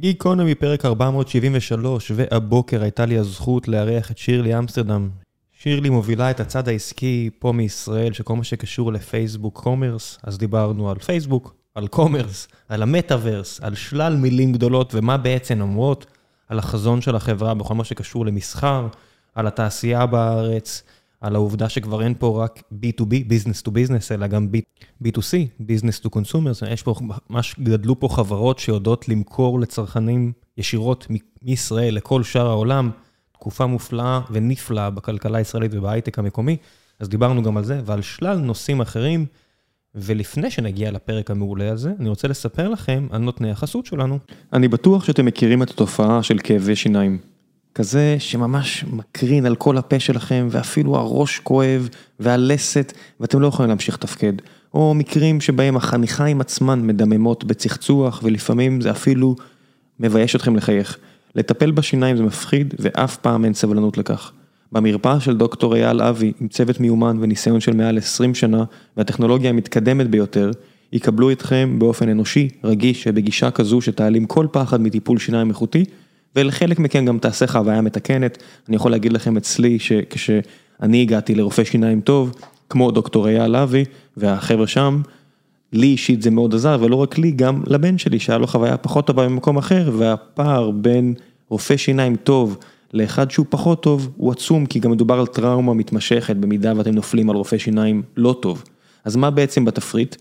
גיקונומי פרק 473, והבוקר הייתה לי הזכות לארח את שירלי אמסטרדם. שירלי מובילה את הצד העסקי פה מישראל, שכל מה שקשור לפייסבוק commerce, אז דיברנו על פייסבוק, על commerce, על המטאוורס, על שלל מילים גדולות, ומה בעצם אומרות על החזון של החברה בכל מה שקשור למסחר, על התעשייה בארץ, על העובדה שכבר אין פה רק B2B, Business to Business, אלא גם B2C, Business to Consumers, יש פה, ממש גדלו פה חברות שיודעות למכור לצרכנים ישירות מישראל לכל שאר העולם, תקופה מופלאה ונפלאה בכלכלה הישראלית ובהייטק המקומי, אז דיברנו גם על זה ועל שלל נושאים אחרים, ולפני שנגיע לפרק המעולה הזה, אני רוצה לספר לכם על נותני החסות שלנו. אני בטוח שאתם מכירים את התופעה של כאבי שיניים. כזה שממש מקרין על כל הפה שלכם, ואפילו הראש כואב, והלסת, ואתם לא יכולים להמשיך לתפקד. או מקרים שבהם החניכיים עצמן מדממות בצחצוח, ולפעמים זה אפילו מבייש אתכם לחייך. לטפל בשיניים זה מפחיד, ואף פעם אין סבלנות לכך. במרפאה של דוקטור אייל אבי, עם צוות מיומן וניסיון של מעל 20 שנה, והטכנולוגיה המתקדמת ביותר, יקבלו אתכם באופן אנושי, רגיש ובגישה כזו שתעלים כל פחד מטיפול שיניים איכותי, ולחלק מכם גם תעשה חוויה מתקנת. אני יכול להגיד לכם אצלי שכשאני הגעתי לרופא שיניים טוב, כמו דוקטור אייל אבי והחבר'ה שם, לי אישית זה מאוד עזר, ולא רק לי, גם לבן שלי, שהיה לו חוויה פחות טובה במקום אחר, והפער בין רופא שיניים טוב לאחד שהוא פחות טוב, הוא עצום, כי גם מדובר על טראומה מתמשכת, במידה ואתם נופלים על רופא שיניים לא טוב. אז מה בעצם בתפריט?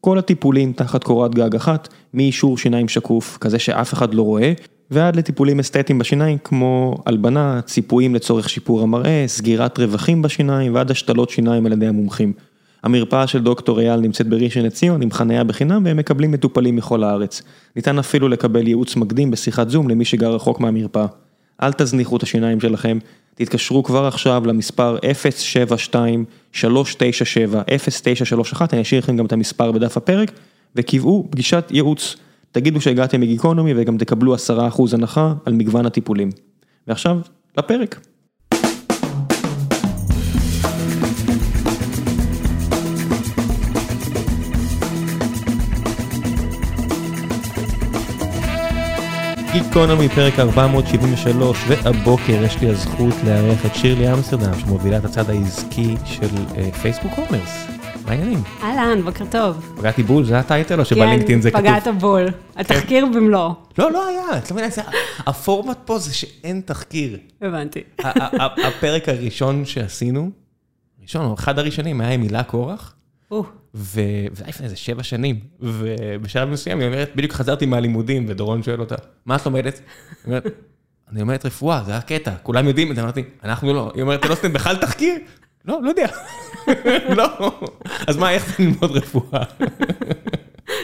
כל הטיפולים תחת קורת גג אחת, מאישור שיניים שקוף, כזה שאף אחד לא רואה, ועד לטיפולים אסתטיים בשיניים כמו הלבנה, ציפויים לצורך שיפור המראה, סגירת רווחים בשיניים ועד השתלות שיניים על ידי המומחים. המרפאה של דוקטור אייל נמצאת בראשון לציון עם חניה בחינם והם מקבלים מטופלים מכל הארץ. ניתן אפילו לקבל ייעוץ מקדים בשיחת זום למי שגר רחוק מהמרפאה. אל תזניחו את השיניים שלכם, תתקשרו כבר עכשיו למספר 072-397-0931, אני אשאיר לכם גם את המספר בדף הפרק, וקבעו פגישת ייעוץ. תגידו שהגעתם מגיקונומי וגם תקבלו 10% הנחה על מגוון הטיפולים. ועכשיו, לפרק. גיקונומי פרק 473, והבוקר יש לי הזכות לארח את שירלי אמסטרדם, שמובילה את הצד העסקי של פייסבוק קומרס. מה העניינים? אהלן, בוקר טוב. פגעתי בול, זה הטייטל או שבלינקדאין זה כתוב? כן, פגעת בול. התחקיר במלואו. לא, לא היה, את לא מבינה, הפורמט פה זה שאין תחקיר. הבנתי. הפרק הראשון שעשינו, ראשון, או אחד הראשונים, היה עם הילה קורח. וזה היה לפני איזה שבע שנים, ובשלב מסוים היא אומרת, בדיוק חזרתי מהלימודים, ודורון שואל אותה, מה את לומדת? אני אומרת רפואה, זה הקטע, כולם יודעים את זה, אמרתי, אנחנו לא, היא אומרת, לא עושים בכלל תחקיר? לא, לא יודע. לא. אז מה, איך זה ללמוד רפואה?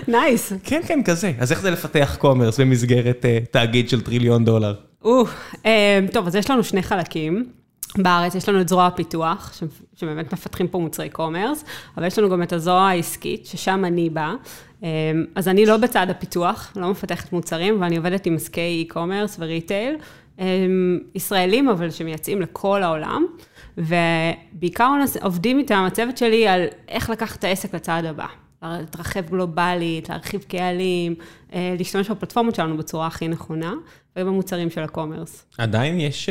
nice. כן, כן, כזה. אז איך זה לפתח commerce במסגרת תאגיד של טריליון דולר? טוב, אז יש לנו שני חלקים. בארץ יש לנו את זרוע הפיתוח, שבאמת מפתחים פה מוצרי commerce, אבל יש לנו גם את הזרוע העסקית, ששם אני באה. אז אני לא בצד הפיתוח, לא מפתחת מוצרים, ואני עובדת עם עסקי e-commerce ו retail, ישראלים, אבל שמייצאים לכל העולם. ובעיקר עובדים איתם, הצוות שלי, על איך לקחת את העסק לצעד הבא. להתרחב גלובלית, להרחיב קהלים, להשתמש בפלטפורמות שלנו בצורה הכי נכונה, ובמוצרים של הקומרס. עדיין יש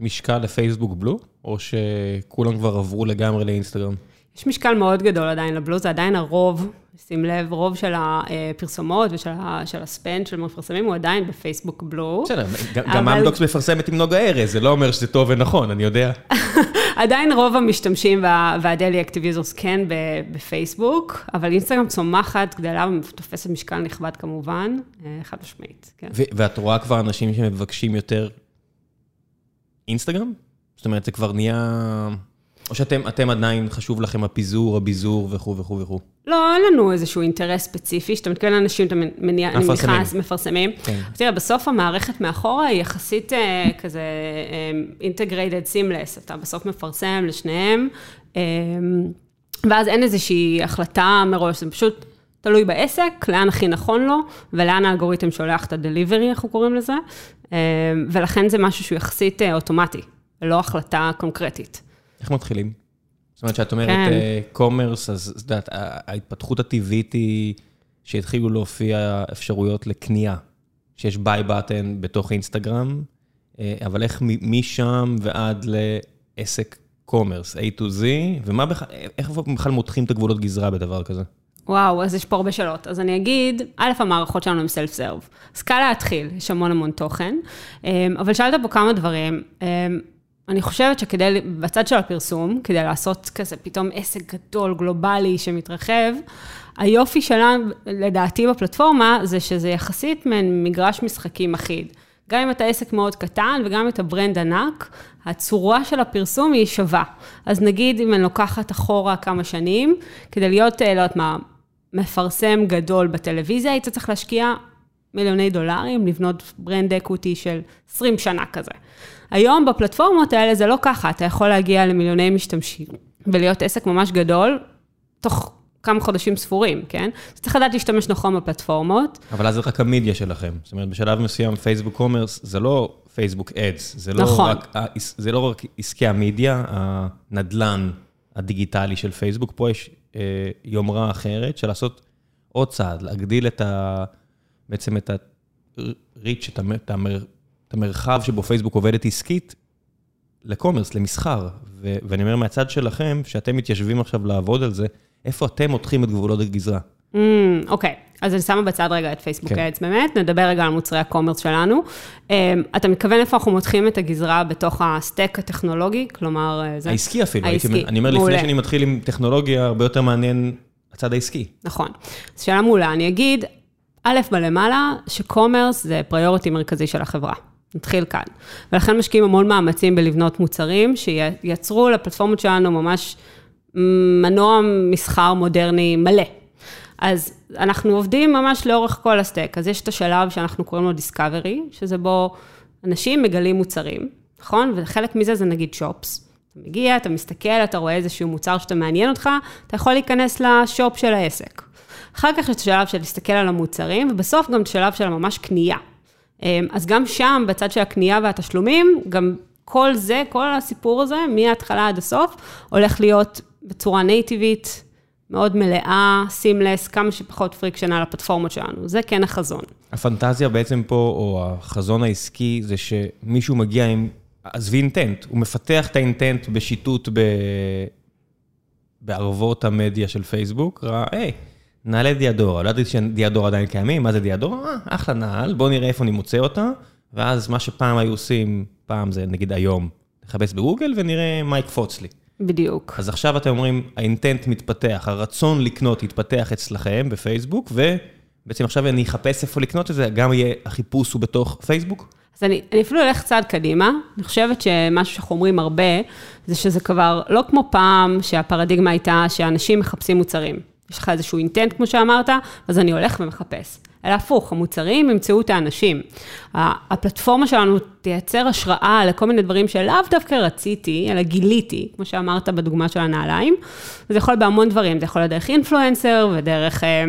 משקל לפייסבוק בלו, או שכולם כבר עברו לגמרי לאינסטגרם? יש משקל מאוד גדול עדיין לבלו, זה עדיין הרוב, שים לב, רוב של הפרסומות ושל הספנד של מפרסמים הוא עדיין בפייסבוק בלו. בסדר, גם אמדוקס מפרסמת עם נוגה ארז, זה לא אומר שזה טוב ונכון, אני יודע. עדיין רוב המשתמשים והדיילי אקטיביזורס כן בפייסבוק, אבל אינסטגרם צומחת, גדלה ותופסת משקל נכבד כמובן, חד משמעית. ואת רואה כבר אנשים שמבקשים יותר אינסטגרם? זאת אומרת, זה כבר נהיה... או שאתם עדיין חשוב לכם הפיזור, הביזור וכו' וכו' וכו'? לא, אין לנו איזשהו אינטרס ספציפי, שאתה מתכוון לאנשים, אתה מניח, אני מניחה, מפרסמים. תראה, בסוף המערכת מאחורה היא יחסית כזה integrated, seamless, אתה בסוף מפרסם לשניהם, ואז אין איזושהי החלטה מראש, זה פשוט תלוי בעסק, לאן הכי נכון לו, ולאן האלגוריתם שולח את ה-delivery, אנחנו קוראים לזה, ולכן זה משהו שהוא יחסית אוטומטי, לא החלטה קונקרטית. איך מתחילים? זאת אומרת, שאת אומרת קומרס, אז את יודעת, ההתפתחות הטבעית היא שהתחילו להופיע אפשרויות לקנייה. שיש buy button בתוך אינסטגרם, אה, אבל איך משם ועד לעסק commerce, A to Z, ומה בכלל, איך בכלל מותחים את הגבולות גזרה בדבר כזה? וואו, אז יש פה הרבה שאלות. אז אני אגיד, א', המערכות שלנו הם self serve. אז קל להתחיל, יש המון המון תוכן. אמ, אבל שאלת פה כמה דברים. אני חושבת שכדי, בצד של הפרסום, כדי לעשות כזה פתאום עסק גדול, גלובלי, שמתרחב, היופי שלנו, לדעתי בפלטפורמה, זה שזה יחסית מעין מגרש משחקים אחיד. גם אם אתה עסק מאוד קטן וגם אם אתה brand ענק, הצורה של הפרסום היא שווה. אז נגיד אם אני לוקחת אחורה כמה שנים, כדי להיות, אה, לא יודעת מה, מפרסם גדול בטלוויזיה, היית צריך להשקיע מיליוני דולרים, לבנות brand equity של 20 שנה כזה. היום בפלטפורמות האלה זה לא ככה, אתה יכול להגיע למיליוני משתמשים ולהיות עסק ממש גדול, תוך כמה חודשים ספורים, כן? אז צריך לדעת להשתמש נכון בפלטפורמות. אבל אז זה רק המדיה שלכם. זאת אומרת, בשלב מסוים פייסבוק קומרס זה לא פייסבוק אדס, זה, לא נכון. רק, זה לא רק עסקי המדיה, הנדלן הדיגיטלי של פייסבוק, פה יש אה, יומרה אחרת של לעשות עוד צעד, להגדיל את ה... בעצם את ה-reach, את, המר, את, המר, את המרחב שבו פייסבוק עובדת עסקית, ל commerce, למסחר. ו- ואני אומר מהצד שלכם, שאתם מתיישבים עכשיו לעבוד על זה, איפה אתם מותחים את גבולות הגזרה? אממ, אוקיי, אממ, אוקיי. אז אני שמה בצד רגע את פייסבוק כן. Ads באמת, נדבר רגע על מוצרי ה commerce שלנו. אמ, אתה מתכוון איפה אנחנו מותחים את הגזרה בתוך ה stack הטכנולוגי? כלומר, אה, זה... העסקי אפילו, העסקי, הייתי, אני אומר, מעולה. לפני שאני מתחיל עם טכנולוגיה, הרבה יותר מעניין הצד העסקי. נכון, זו שאלה מעולה. אני אגיד, א', בלמעלה, ש commerce זה priority מרכזי של החברה. נתחיל כאן. ולכן משקיעים המון מאמצים בלבנות מוצרים שייצרו לפלטפורמות שלנו ממש מנוע מסחר מודרני מלא. אז אנחנו עובדים ממש לאורך כל הסטייק. אז יש את השלב שאנחנו קוראים לו דיסקאברי, שזה בו אנשים מגלים מוצרים, נכון? וחלק מזה זה נגיד שופס. אתה מגיע, אתה מסתכל, אתה רואה איזשהו מוצר שאתה מעניין אותך, אתה יכול להיכנס לשופ של העסק. אחר כך יש את השלב של להסתכל על המוצרים, ובסוף גם את השלב של ממש קנייה. אמ, אז גם שם, בצד של הקנייה והתשלומים, גם כל זה, כל הסיפור הזה, מההתחלה עד הסוף, הולך להיות בצורה נייטיבית, מאוד מלאה, seamless, כמה שפחות friction על הפלטפורמות שלנו. זה כן החזון. הפנטזיה בעצם פה, או החזון העסקי, זה שמישהו מגיע עם, עזבי intent, הוא מפתח את ה intent בשיטוט ב... בערבות המדיה של פייסבוק, ראה, היי, נעלה דיאדורה, לא ידעתי שדיאדורה עדיין קיימים, מה זה דיאדורה? אה, אחלה נעל, בוא נראה איפה אני מוצא אותה, ואז מה שפעם היו עושים, פעם זה נגיד היום, נחפש בגוגל ונראה מה יקפוץ לי. בדיוק. אז עכשיו אתם אומרים, האינטנט מתפתח, הרצון לקנות יתפתח אצלכם בפייסבוק, ובעצם עכשיו אני אחפש איפה לקנות את זה, גם יהיה, החיפוש הוא בתוך פייסבוק? אז אני, אני אפילו אלך צעד קדימה, אני חושבת שמשהו שאנחנו אומרים הרבה, זה שזה כבר לא כמו פעם שהפרדיגמה הייתה שאנשים מחפשים מוצרים. יש לך איזשהו אינטנט, כמו שאמרת, אז אני הולך ומחפש. אלא הפוך, המוצרים ימצאו את האנשים. הפלטפורמה שלנו תייצר השראה לכל מיני דברים שלאו דווקא רציתי, אלא גיליתי, כמו שאמרת בדוגמה של הנעליים. זה יכול בהמון דברים, זה יכול להיות דרך אינפלואנסר ודרך... אה,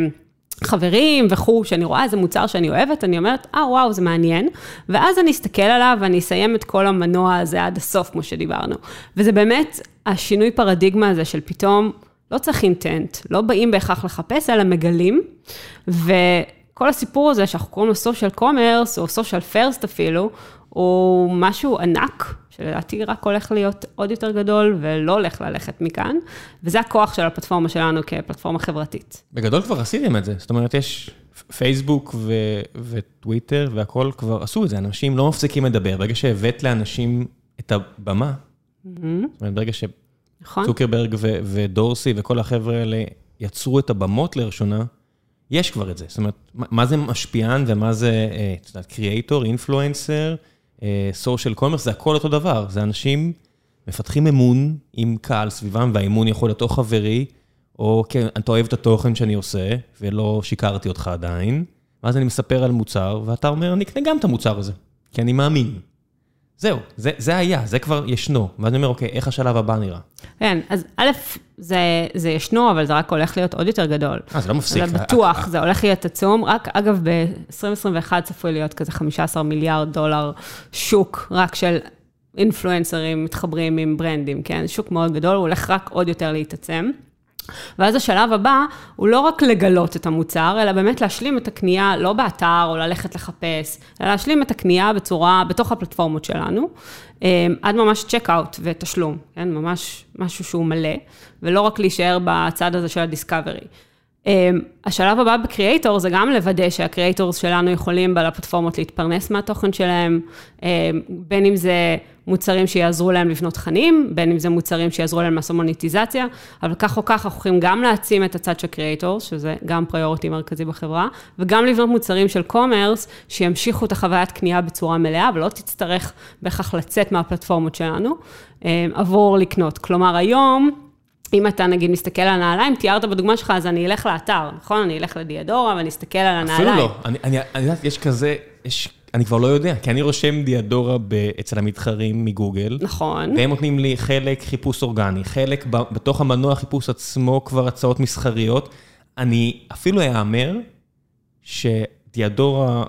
חברים וכו', שאני רואה איזה מוצר שאני אוהבת, אני אומרת, אה, וואו, זה מעניין. ואז אני אסתכל עליו ואני אסיים את כל המנוע הזה עד הסוף, כמו שדיברנו. וזה באמת השינוי פרדיגמה הזה של פתאום, לא צריך אינטנט, לא באים בהכרח לחפש, אלא מגלים. ו... כל הסיפור הזה שאנחנו קוראים לו סושיאל קומרס, או סושיאל פרסט אפילו, הוא משהו ענק, שלדעתי רק הולך להיות עוד יותר גדול ולא הולך ללכת מכאן, וזה הכוח של הפלטפורמה שלנו כפלטפורמה חברתית. בגדול כבר עשיתם את זה, זאת אומרת, יש פייסבוק ו- וטוויטר והכול כבר עשו את זה, אנשים לא מפסיקים לדבר, ברגע שהבאת לאנשים את הבמה, mm-hmm. זאת אומרת, ברגע שצוקרברג נכון. ו- ודורסי וכל החבר'ה האלה יצרו את הבמות לראשונה, יש כבר את זה. זאת אומרת, מה זה משפיען ומה זה, אה, את יודעת, קריאייטור, אינפלואנסר, סושיאל קומרס, זה הכל אותו דבר. זה אנשים מפתחים אמון עם קהל סביבם, והאמון יכול להיות או חברי, או כן, אתה אוהב את התוכן שאני עושה, ולא שיקרתי אותך עדיין, ואז אני מספר על מוצר, ואתה אומר, אני אקנה גם את המוצר הזה, כי אני מאמין. זהו, זה, זה היה, זה כבר ישנו. ואז אני אומר, אוקיי, איך השלב הבא נראה? כן, אז א', זה, זה ישנו, אבל זה רק הולך להיות עוד יותר גדול. אה, זה לא מפסיק. זה בטוח, זה הולך להיות עצום. רק, אגב, ב-2021 צפוי להיות כזה 15 מיליארד דולר שוק, רק של אינפלואנסרים מתחברים עם ברנדים, כן? שוק מאוד גדול, הוא הולך רק עוד יותר להתעצם. ואז השלב הבא הוא לא רק לגלות את המוצר, אלא באמת להשלים את הקנייה, לא באתר או ללכת לחפש, אלא להשלים את הקנייה בצורה, בתוך הפלטפורמות שלנו, אה, עד ממש checkout ותשלום, כן? ממש משהו שהוא מלא, ולא רק להישאר בצד הזה של ה discovery. אמ, השלב הבא ב creator זה גם לוודא שה creators שלנו יכולים בפלטפורמות להתפרנס מהתוכן שלהם, אמ, בין אם זה מוצרים שיעזרו להם לבנות תכנים, בין אם זה מוצרים שיעזרו להם לעשות מוניטיזציה, אבל כך או כך אנחנו יכולים גם להעצים את הצד של creators, שזה גם priority מרכזי בחברה, וגם לבנות מוצרים של commerce שימשיכו את החוויית קנייה בצורה מלאה, ולא תצטרך בהכרח לצאת מהפלטפורמות שלנו אמ, עבור לקנות. כלומר, היום, אם אתה נגיד מסתכל על הנעליים, תיארת בדוגמה שלך, אז אני אלך לאתר, נכון? אני אלך לדיאדורה ואני אסתכל על הנעליים. אפילו לא, אני, אני, אני יודעת, יש כזה, יש, אני כבר לא יודע, כי אני רושם דיאדורה ב, אצל המתחרים מגוגל. נכון. והם נותנים לי חלק חיפוש אורגני, חלק ב, בתוך המנוע חיפוש עצמו כבר הצעות מסחריות. אני אפילו אאמר שדיאדורה,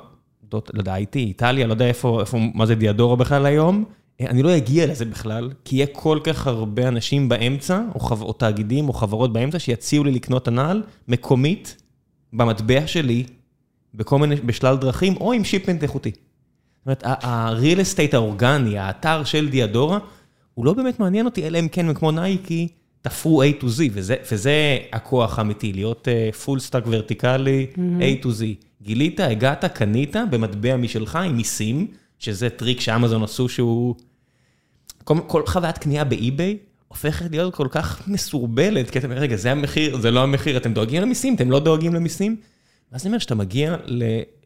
לא יודע, איתי, איטליה, לא יודע איפה, איפה, מה זה דיאדורה בכלל היום, אני לא אגיע לזה בכלל, כי יהיה כל כך הרבה אנשים באמצע, או, חב... או תאגידים או חברות באמצע, שיציעו לי לקנות את הנעל מקומית, במטבע שלי, בכל מיני, בשלל דרכים, או עם שיפמנט איכותי. זאת אומרת, ה-real estate האורגני, האתר של דיאדורה, הוא לא באמת מעניין אותי, אלא אם כן, כמו נייקי, תפרו A to Z, וזה, וזה הכוח האמיתי, להיות full stack ורטיקלי, אהמ. A to Z. גילית, הגעת, קנית במטבע משלך עם מיסים, שזה טריק שאמזון עשו שהוא... כל, כל חוויית קנייה באי-ביי הופכת להיות כל כך מסורבלת, כי אתה אומר, רגע, זה המחיר, זה לא המחיר, אתם דואגים למיסים, אתם לא דואגים למיסים? ואז אני אומר, כשאתה מגיע.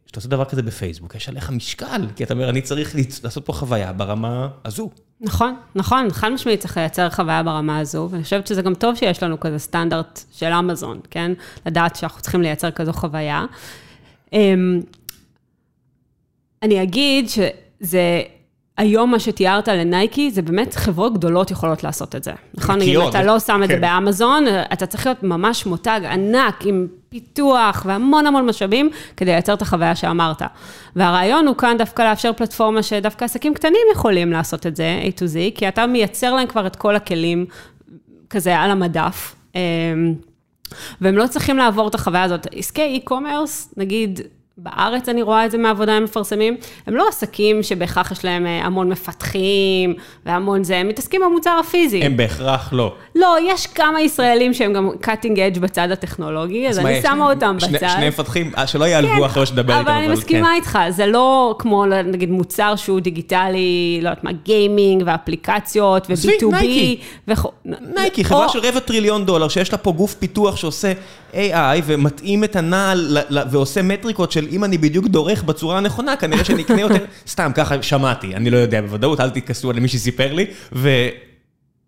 כשאתה עושה דבר כזה בפייסבוק, יש עליך משקל, כי אתה אומר, אני צריך לעשות פה חוויה ברמה הזו. נכון, נכון, חד משמעית צריך לייצר חוויה ברמה הזו, ואני חושבת שזה גם טוב שיש לנו כזה סטנדרט של אמזון, כן? לדעת שאנחנו צריכים לייצר כזו חוויה. אמ, אני אגיד שזה, היום מה שתיארת לנייקי, זה באמת חברות גדולות יכולות לעשות את זה. נכון? נגיד, אם אתה לא שם את זה כן. באמזון, אתה צריך להיות ממש מותג ענק עם פיתוח והמון המון משאבים כדי לייצר את החוויה שאמרת. והרעיון הוא כאן דווקא לאפשר פלטפורמה שדווקא עסקים קטנים יכולים לעשות את זה, A to Z, כי אתה מייצר להם כבר את כל הכלים כזה על המדף. אמ, והם לא צריכים לעבור את החוויה הזאת. עסקי e-commerce, נגיד, בארץ אני רואה את זה מעבודה עם מפרסמים, הם לא עסקים שבהכרח יש להם אה, המון מפתחים והמון זה, הם מתעסקים במוצר הפיזי. הם בהכרח לא. לא, יש כמה ישראלים שהם גם cutting edge בצד הטכנולוגי, אז אני שמה אותם שני, בצד. שני מפתחים, אה, שלא יעלבו כן, אחרי שתדבר איתם, אבל אני מסכימה כן. איתך, זה לא כמו נגיד מוצר שהוא דיגיטלי, לא יודעת מה, גיימינג ואפליקציות ו-B2B. נייקי, וכ... נייקי, חברה או... של רבע טריליון דולר, שיש לה פה גוף פיתוח שעושה AI ומתאים את הנעל ועושה מטריקות של אם אני בדיוק דורך בצורה הנכונה, כנראה שאני אקנה יותר, סתם, ככה שמעתי, אני לא יודע בוודאות, אל תתכסו על מי שסיפר לי, ו...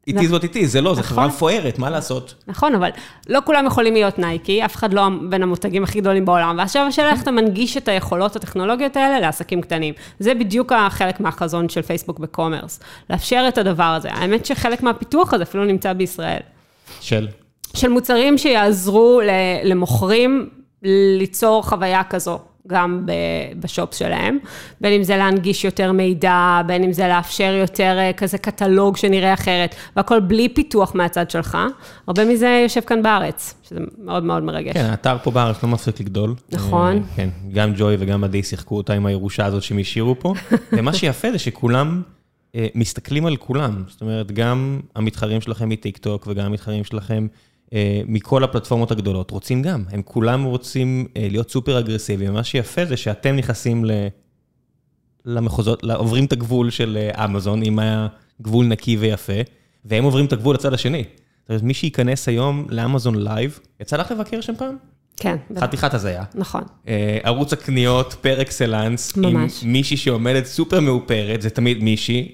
איתי זאת איתי, זה לא, זו חברה נכון. מפוארת, מה לעשות? נכון, אבל לא כולם יכולים להיות נייקי, אף אחד לא בין המותגים הכי גדולים בעולם, ועכשיו השאלה איך אתה מנגיש את היכולות הטכנולוגיות האלה לעסקים קטנים. זה בדיוק החלק מהחזון של פייסבוק ב commerce, לאפשר את הדבר הזה. האמת שחלק מהפיתוח הזה אפילו נמצא בישראל. של? של מוצרים שיעזרו למוכרים ליצור חוויה כזו. גם בשופ שלהם, בין אם זה להנגיש יותר מידע, בין אם זה לאפשר יותר אה, כזה קטלוג שנראה אחרת, והכל בלי פיתוח מהצד שלך. הרבה מזה יושב כאן בארץ, שזה מאוד מאוד מרגש. כן, האתר פה בארץ לא מפסיק לגדול. נכון. אה, כן, גם ג'וי וגם עדי שיחקו אותה עם הירושה הזאת שהם השאירו פה, ומה שיפה זה שכולם... אה, מסתכלים על כולם, זאת אומרת, גם המתחרים שלכם מטיק טוק וגם המתחרים שלכם מכל הפלטפורמות הגדולות, רוצים גם. הם כולם רוצים אה, להיות סופר אגרסיביים. מה שיפה זה שאתם נכנסים למחוזות, עוברים את הגבול של אה, אמזון, אם היה גבול נקי ויפה, והם עוברים את הגבול לצד השני. זאת אומרת, מי שייכנס היום לאמזון לייב, יצא לך לבקר שם פעם? כן. חתיכת הזיה. נכון. ערוץ הקניות פר אקסלנס, ממש. עם מישהי שעומדת סופר מאופרת, זה תמיד מישהי,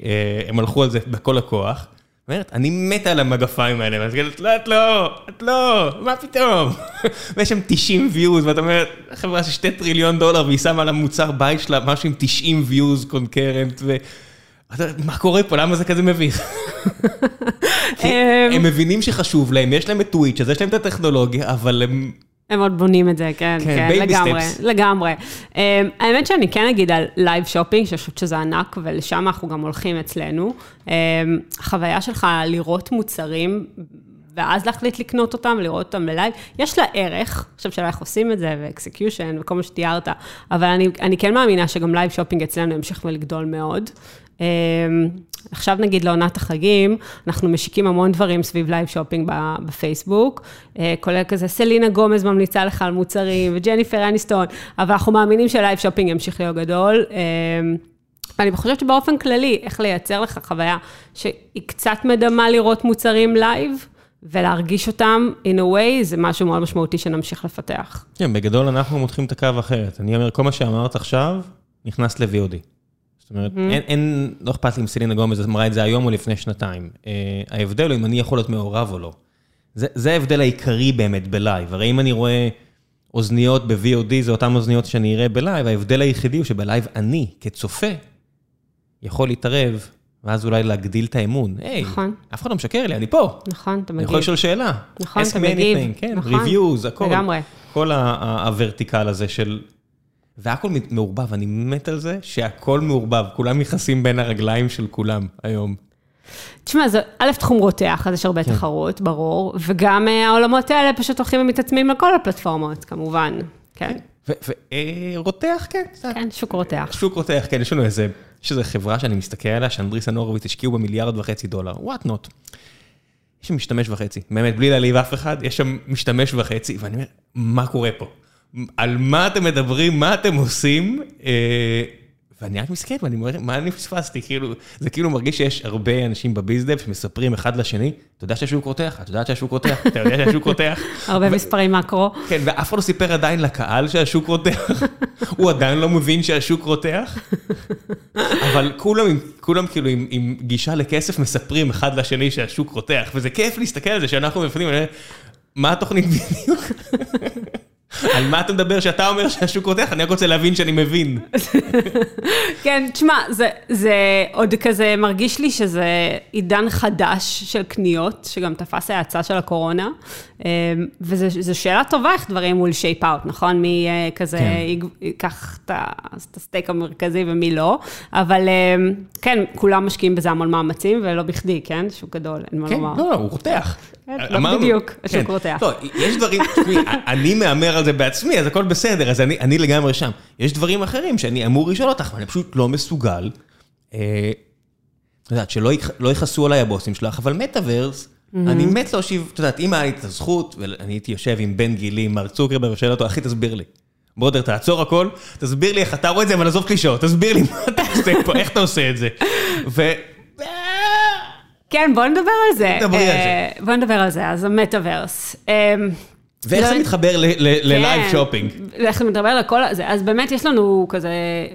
הם הלכו על זה בכל הכוח. אומרת, אני מתה על המגפיים האלה, ואז כאילו, לא, את לא, את לא, מה פתאום? ויש שם 90 views, ואת אומרת, חברה של 2 טריליון דולר, והיא שמה על המוצר בית שלה משהו עם 90 views קונקרנט, ו... מה קורה פה? למה זה כזה מביך? הם מבינים שחשוב להם, יש להם את טוויץ', אז יש להם את הטכנולוגיה, אבל הם הם עוד בונים את זה, כן, כן, כן לגמרי, סטפס. לגמרי. אמ, האמת שאני כן אגיד על live shopping, שאני חושבת שזה ענק, ולשם אנחנו גם הולכים אצלנו. אמ, החוויה שלך לראות מוצרים ואז להחליט לקנות אותם, לראות אותם ב live. יש לה ערך, עכשיו שאלה איך עושים את זה, ו execution וכל מה שתיארת, אבל אני, אני כן מאמינה שגם live shopping אצלנו ימשיך ולגדול מאוד. אמ, עכשיו נגיד לעונת החגים, אנחנו משיקים המון דברים סביב live shopping בפייסבוק, אה, כולל כזה סלינה גומז ממליצה לך על מוצרים, וג'ניפר אניסטון, אבל אנחנו מאמינים ש live shopping ימשיך להיות גדול. אמ, ואני חושבת שבאופן כללי, איך לייצר לך חוויה שהיא קצת מדמה לראות מוצרים live, ולהרגיש אותם in a way, זה משהו מאוד משמעותי שנמשיך לפתח. כן, בגדול אנחנו מותחים את הקו אחרת. אני אומר, כל מה שאמרת עכשיו, נכנס ל-VOD. זאת אומרת, אהמ. אין, אין, לא אכפת לי אם סלינה גומז אמרה את זה היום או לפני שנתיים. אה, ההבדל הוא אם אני יכול להיות מעורב או לא. זה, זה ההבדל העיקרי באמת ב live. הרי אם אני רואה אוזניות ב-VOD, זה אותן אוזניות שאני אראה ב live, ההבדל היחידי הוא שב live אני, כצופה, יכול להתערב, ואז אולי להגדיל את האמון. היי, נכון. אף אחד לא משקר לי, אני פה. נכון, אתה מגיב. אני יכול לשאול שאלה. נכון, אתה מגיב. כן, נכון. reviews, הכל. לגמרי. כל ה vertical הזה של... והכל מעורבב, אני מת על זה שהכל מעורבב, כולם נכנסים בין הרגליים של כולם היום. תשמע, זה א', תחום רותח, אז יש הרבה כן. תחרות, ברור, וגם אה, העולמות האלה פשוט הולכים ומתעצמים לכל הפלטפורמות, כמובן, כן. ורותח, כן. כן, שוק רותח. שוק רותח, כן, יש לנו איזה, יש איזו חברה שאני מסתכל עליה, שאנדריסה נורוביץ השקיעו במיליארד וחצי דולר, וואט נוט. יש שם משתמש וחצי, באמת, בלי להעליב אף אחד, יש שם משתמש וחצי, ואני אומר, מה קורה פה? על מה אתם מדברים, מה אתם עושים? אה, ואני רק מסתכל ואני אומר, מה אני פספסתי? כאילו, זה כאילו מרגיש שיש הרבה אנשים בביזדב שמספרים אחד לשני, אתה יודע שהשוק רותח, את יודעת שהשוק רותח, אתה יודע שהשוק רותח. הרבה מספרים מקרו. כן, ואף אחד לא סיפר עדיין לקהל שהשוק רותח. הוא עדיין לא מבין שהשוק רותח. אבל כולם, כולם כאילו עם, עם גישה לכסף מספרים אחד לשני שהשוק רותח, וזה כיף להסתכל על זה שאנחנו מפנים, מה התוכנית בדיוק? על מה אתה מדבר שאתה אומר שהשוק רותח? אני רק רוצה להבין שאני מבין. כן, תשמע, זה, זה עוד כזה מרגיש לי שזה עידן חדש של קניות, שגם תפס ההאצה של הקורונה, אמ, וזו שאלה טובה איך דברים מול שייפ אאוט, נכון? מי אה, כזה כן. ייקח את הסטייק המרכזי ומי לא, אבל אמ, כן, כולם משקיעים בזה המון מאמצים, ולא בכדי, כן? שוק גדול, אין מה כן, לומר. כן, לא, הוא רותח. כן, לא בדיוק, השוק כן. רותח. לא, יש דברים, תשמעי, אני מהמר על זה בעצמי, אז הכל בסדר, אז אני לגמרי שם. יש דברים אחרים שאני אמור לשאול אותך, ואני פשוט לא מסוגל. אה, את יודעת, שלא לא יכעסו עליי הבוסים שלך, אבל מטאוורס, אני מת להושיב, את יודעת, אם לי את הזכות, ואני הייתי יושב עם בן גילי, מר צוקרברג, ושואל אותו, אחי, תסביר לי. ברודר, תעצור הכל, תסביר לי איך אתה רואה את זה, אבל עזוב קלישאות, תסביר לי מה אתה עושה פה, איך אתה עושה את זה. כן, בוא נדבר על זה. דברי על זה. אה, בוא נדבר על זה, אז המטאוורס. אמ, ואיך זה לא- מתחבר ל live כן, שופינג? איך זה מתחבר לכל זה, אז באמת יש לנו כזה,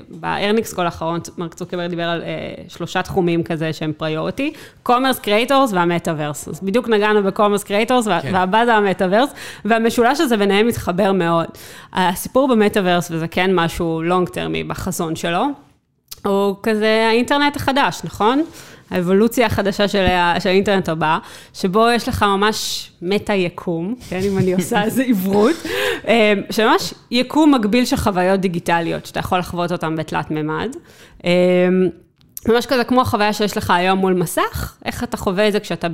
ב earnings call האחרון, מרק צוקרברג דיבר על אה, שלושה תחומים כזה שהם priority, commerce creators והמטאוורס. אז בדיוק נגענו ב commerce creators, כן. והבא זה המטאוורס, והמשולש הזה ביניהם מתחבר מאוד. הסיפור במטאוורס, וזה כן משהו long term י בחזון שלו, הוא כזה האינטרנט החדש, נכון? האבולוציה החדשה של, של האינטרנט הבא, שבו יש לך ממש מטה יקום, כן, אם אני עושה איזה עברות, אה, שממש יקום מקביל של חוויות דיגיטליות, שאתה יכול לחוות אותן בתלת מימד. אה, ממש כזה כמו החוויה שיש לך היום מול מסך, איך אתה חווה את זה כשאתה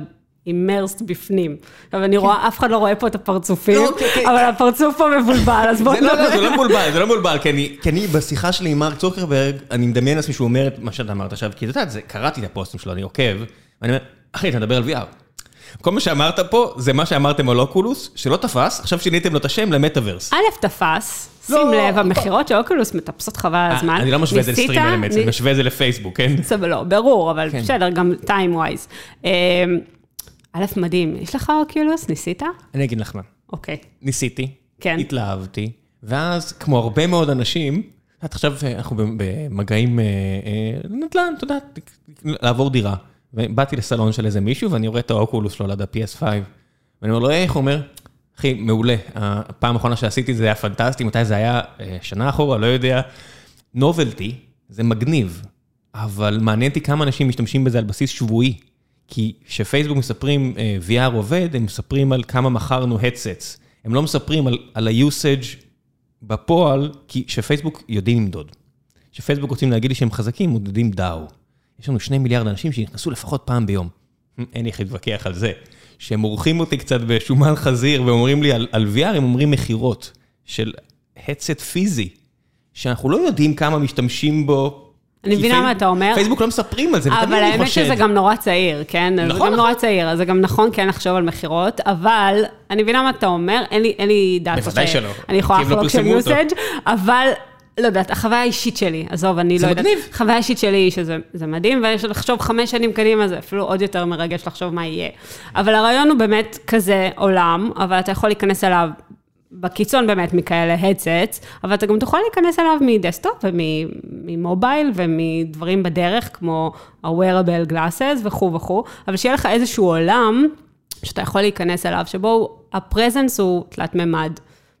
אימרסט בפנים. עכשיו, אני רואה, אף אחד לא רואה פה את הפרצופים, לא, אבל הפרצוף פה מבולבל, אז בואו נדבר. לא, זה לא מבולבל, זה לא מבולבל, כי אני בשיחה שלי עם מרק צוקרברג, אני מדמיין לעצמי שהוא אומר את מה שאתה אמרת עכשיו, כי אתה יודע, קראתי את הפוסטים שלו, אני עוקב, ואני אומר, אחי, אתה מדבר על VR. כל מה שאמרת פה, זה מה שאמרתם על Oculus, שלא תפס, עכשיו שיניתם לו את השם למטאוורס. א', תפס, שים לב, המכירות של Oculus מטפסות חבל על הזמן. אני לא משווה את זה ל StreamElements, אני משווה את זה לפייסבוק, כן? לא, ברור, אבל בסדר, גם time wise. א', מדהים. יש לך Oculus? ניסית? אני אגיד לך מה. אוקיי. ניסיתי, כן. התלהבתי, ואז, כמו הרבה מאוד אנשים, את עכשיו אנחנו במגעים אה, אה, נדל"ן, אתה יודע, לעבור דירה. ובאתי לסלון של איזה מישהו, ואני רואה את האוקולוס שלו ליד ה-PS5, ואני אומר לו, איך הוא אומר? אחי, מעולה. הפעם האחרונה שעשיתי זה היה פנטסטי, מתי זה היה? אה, שנה אחורה, לא יודע. נובלטי, זה מגניב, אבל מעניין אותי כמה אנשים משתמשים בזה על בסיס שבועי. כי כשפייסבוק מספרים uh, VR עובד, הם מספרים על כמה מכרנו headsets. הם לא מספרים על, על ה-usage בפועל, כי כשפייסבוק יודעים למדוד. כשפייסבוק רוצים להגיד לי שהם חזקים, מודדים דאו. יש לנו שני מיליארד אנשים שנכנסו לפחות פעם ביום. אין לי איך להתווכח על זה, שהם עורכים אותי קצת בשומן חזיר ואומרים לי על, על VR, הם אומרים מכירות של headset פיזי, שאנחנו לא יודעים כמה משתמשים בו. אני מבינה מה אתה אומר. פייסבוק לא מספרים על זה, ותמיד אבל אני האמת חושד. שזה גם נורא צעיר, כן? זה נכון, גם נורא נכון. צעיר, אז זה גם נכון כן לחשוב על מכירות, אבל אני מבינה מה אתה אומר, אין לי, דאטה בוודאי שלא, אני יכולה לא לחלוק של usage, אבל לא יודעת, החוויה האישית שלי, עזוב, אני זה לא יודעת, מגניב. החוויה האישית שלי היא שזה זה מדהים, ויש לחשוב חמש שנים קדימה, זה אפילו עוד יותר מרגש לחשוב מה יהיה. אבל הרעיון הוא באמת כזה עולם, אבל אתה יכול להיכנס אליו. בקיצון באמת מכאלה headsets, אבל אתה גם תוכל להיכנס אליו מ desktop ומ mobile ומדברים בדרך, כמו ה-wearable glasses וכו' וכו', אבל שיהיה לך איזשהו עולם שאתה יכול להיכנס אליו, שבו הפרזנס הוא תלת מימד.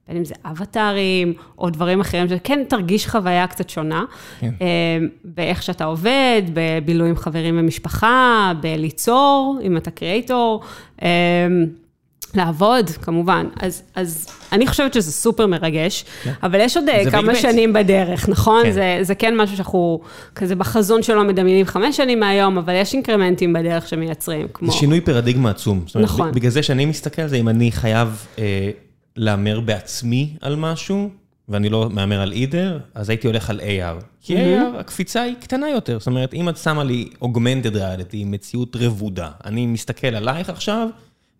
בין אם זה אבטארים או דברים אחרים, שכן תרגיש חוויה קצת שונה, כן. אה, באיך שאתה עובד, בבילוי עם חברים ומשפחה, בליצור, אם אתה קריאייטור. לעבוד, כמובן. אז, אז אני חושבת שזה סופר מרגש, אבל יש עוד אה, כמה ביג. שנים בדרך, נכון? כן. זה, זה כן משהו שאנחנו כזה בחזון שלו מדמיינים חמש שנים מהיום, אבל יש אינקרמנטים בדרך שמייצרים, כמו... זה שינוי פרדיגמה עצום. זאת אומרת, נכון. בגלל זה שאני מסתכל על זה, אם אני חייב אה, להמר בעצמי על משהו, ואני לא מהמר על אידר, אז הייתי הולך על AR. כי AR, הקפיצה היא קטנה יותר. זאת אומרת, אם את שמה לי augmented reality, מציאות רבודה, אני מסתכל עלייך עכשיו,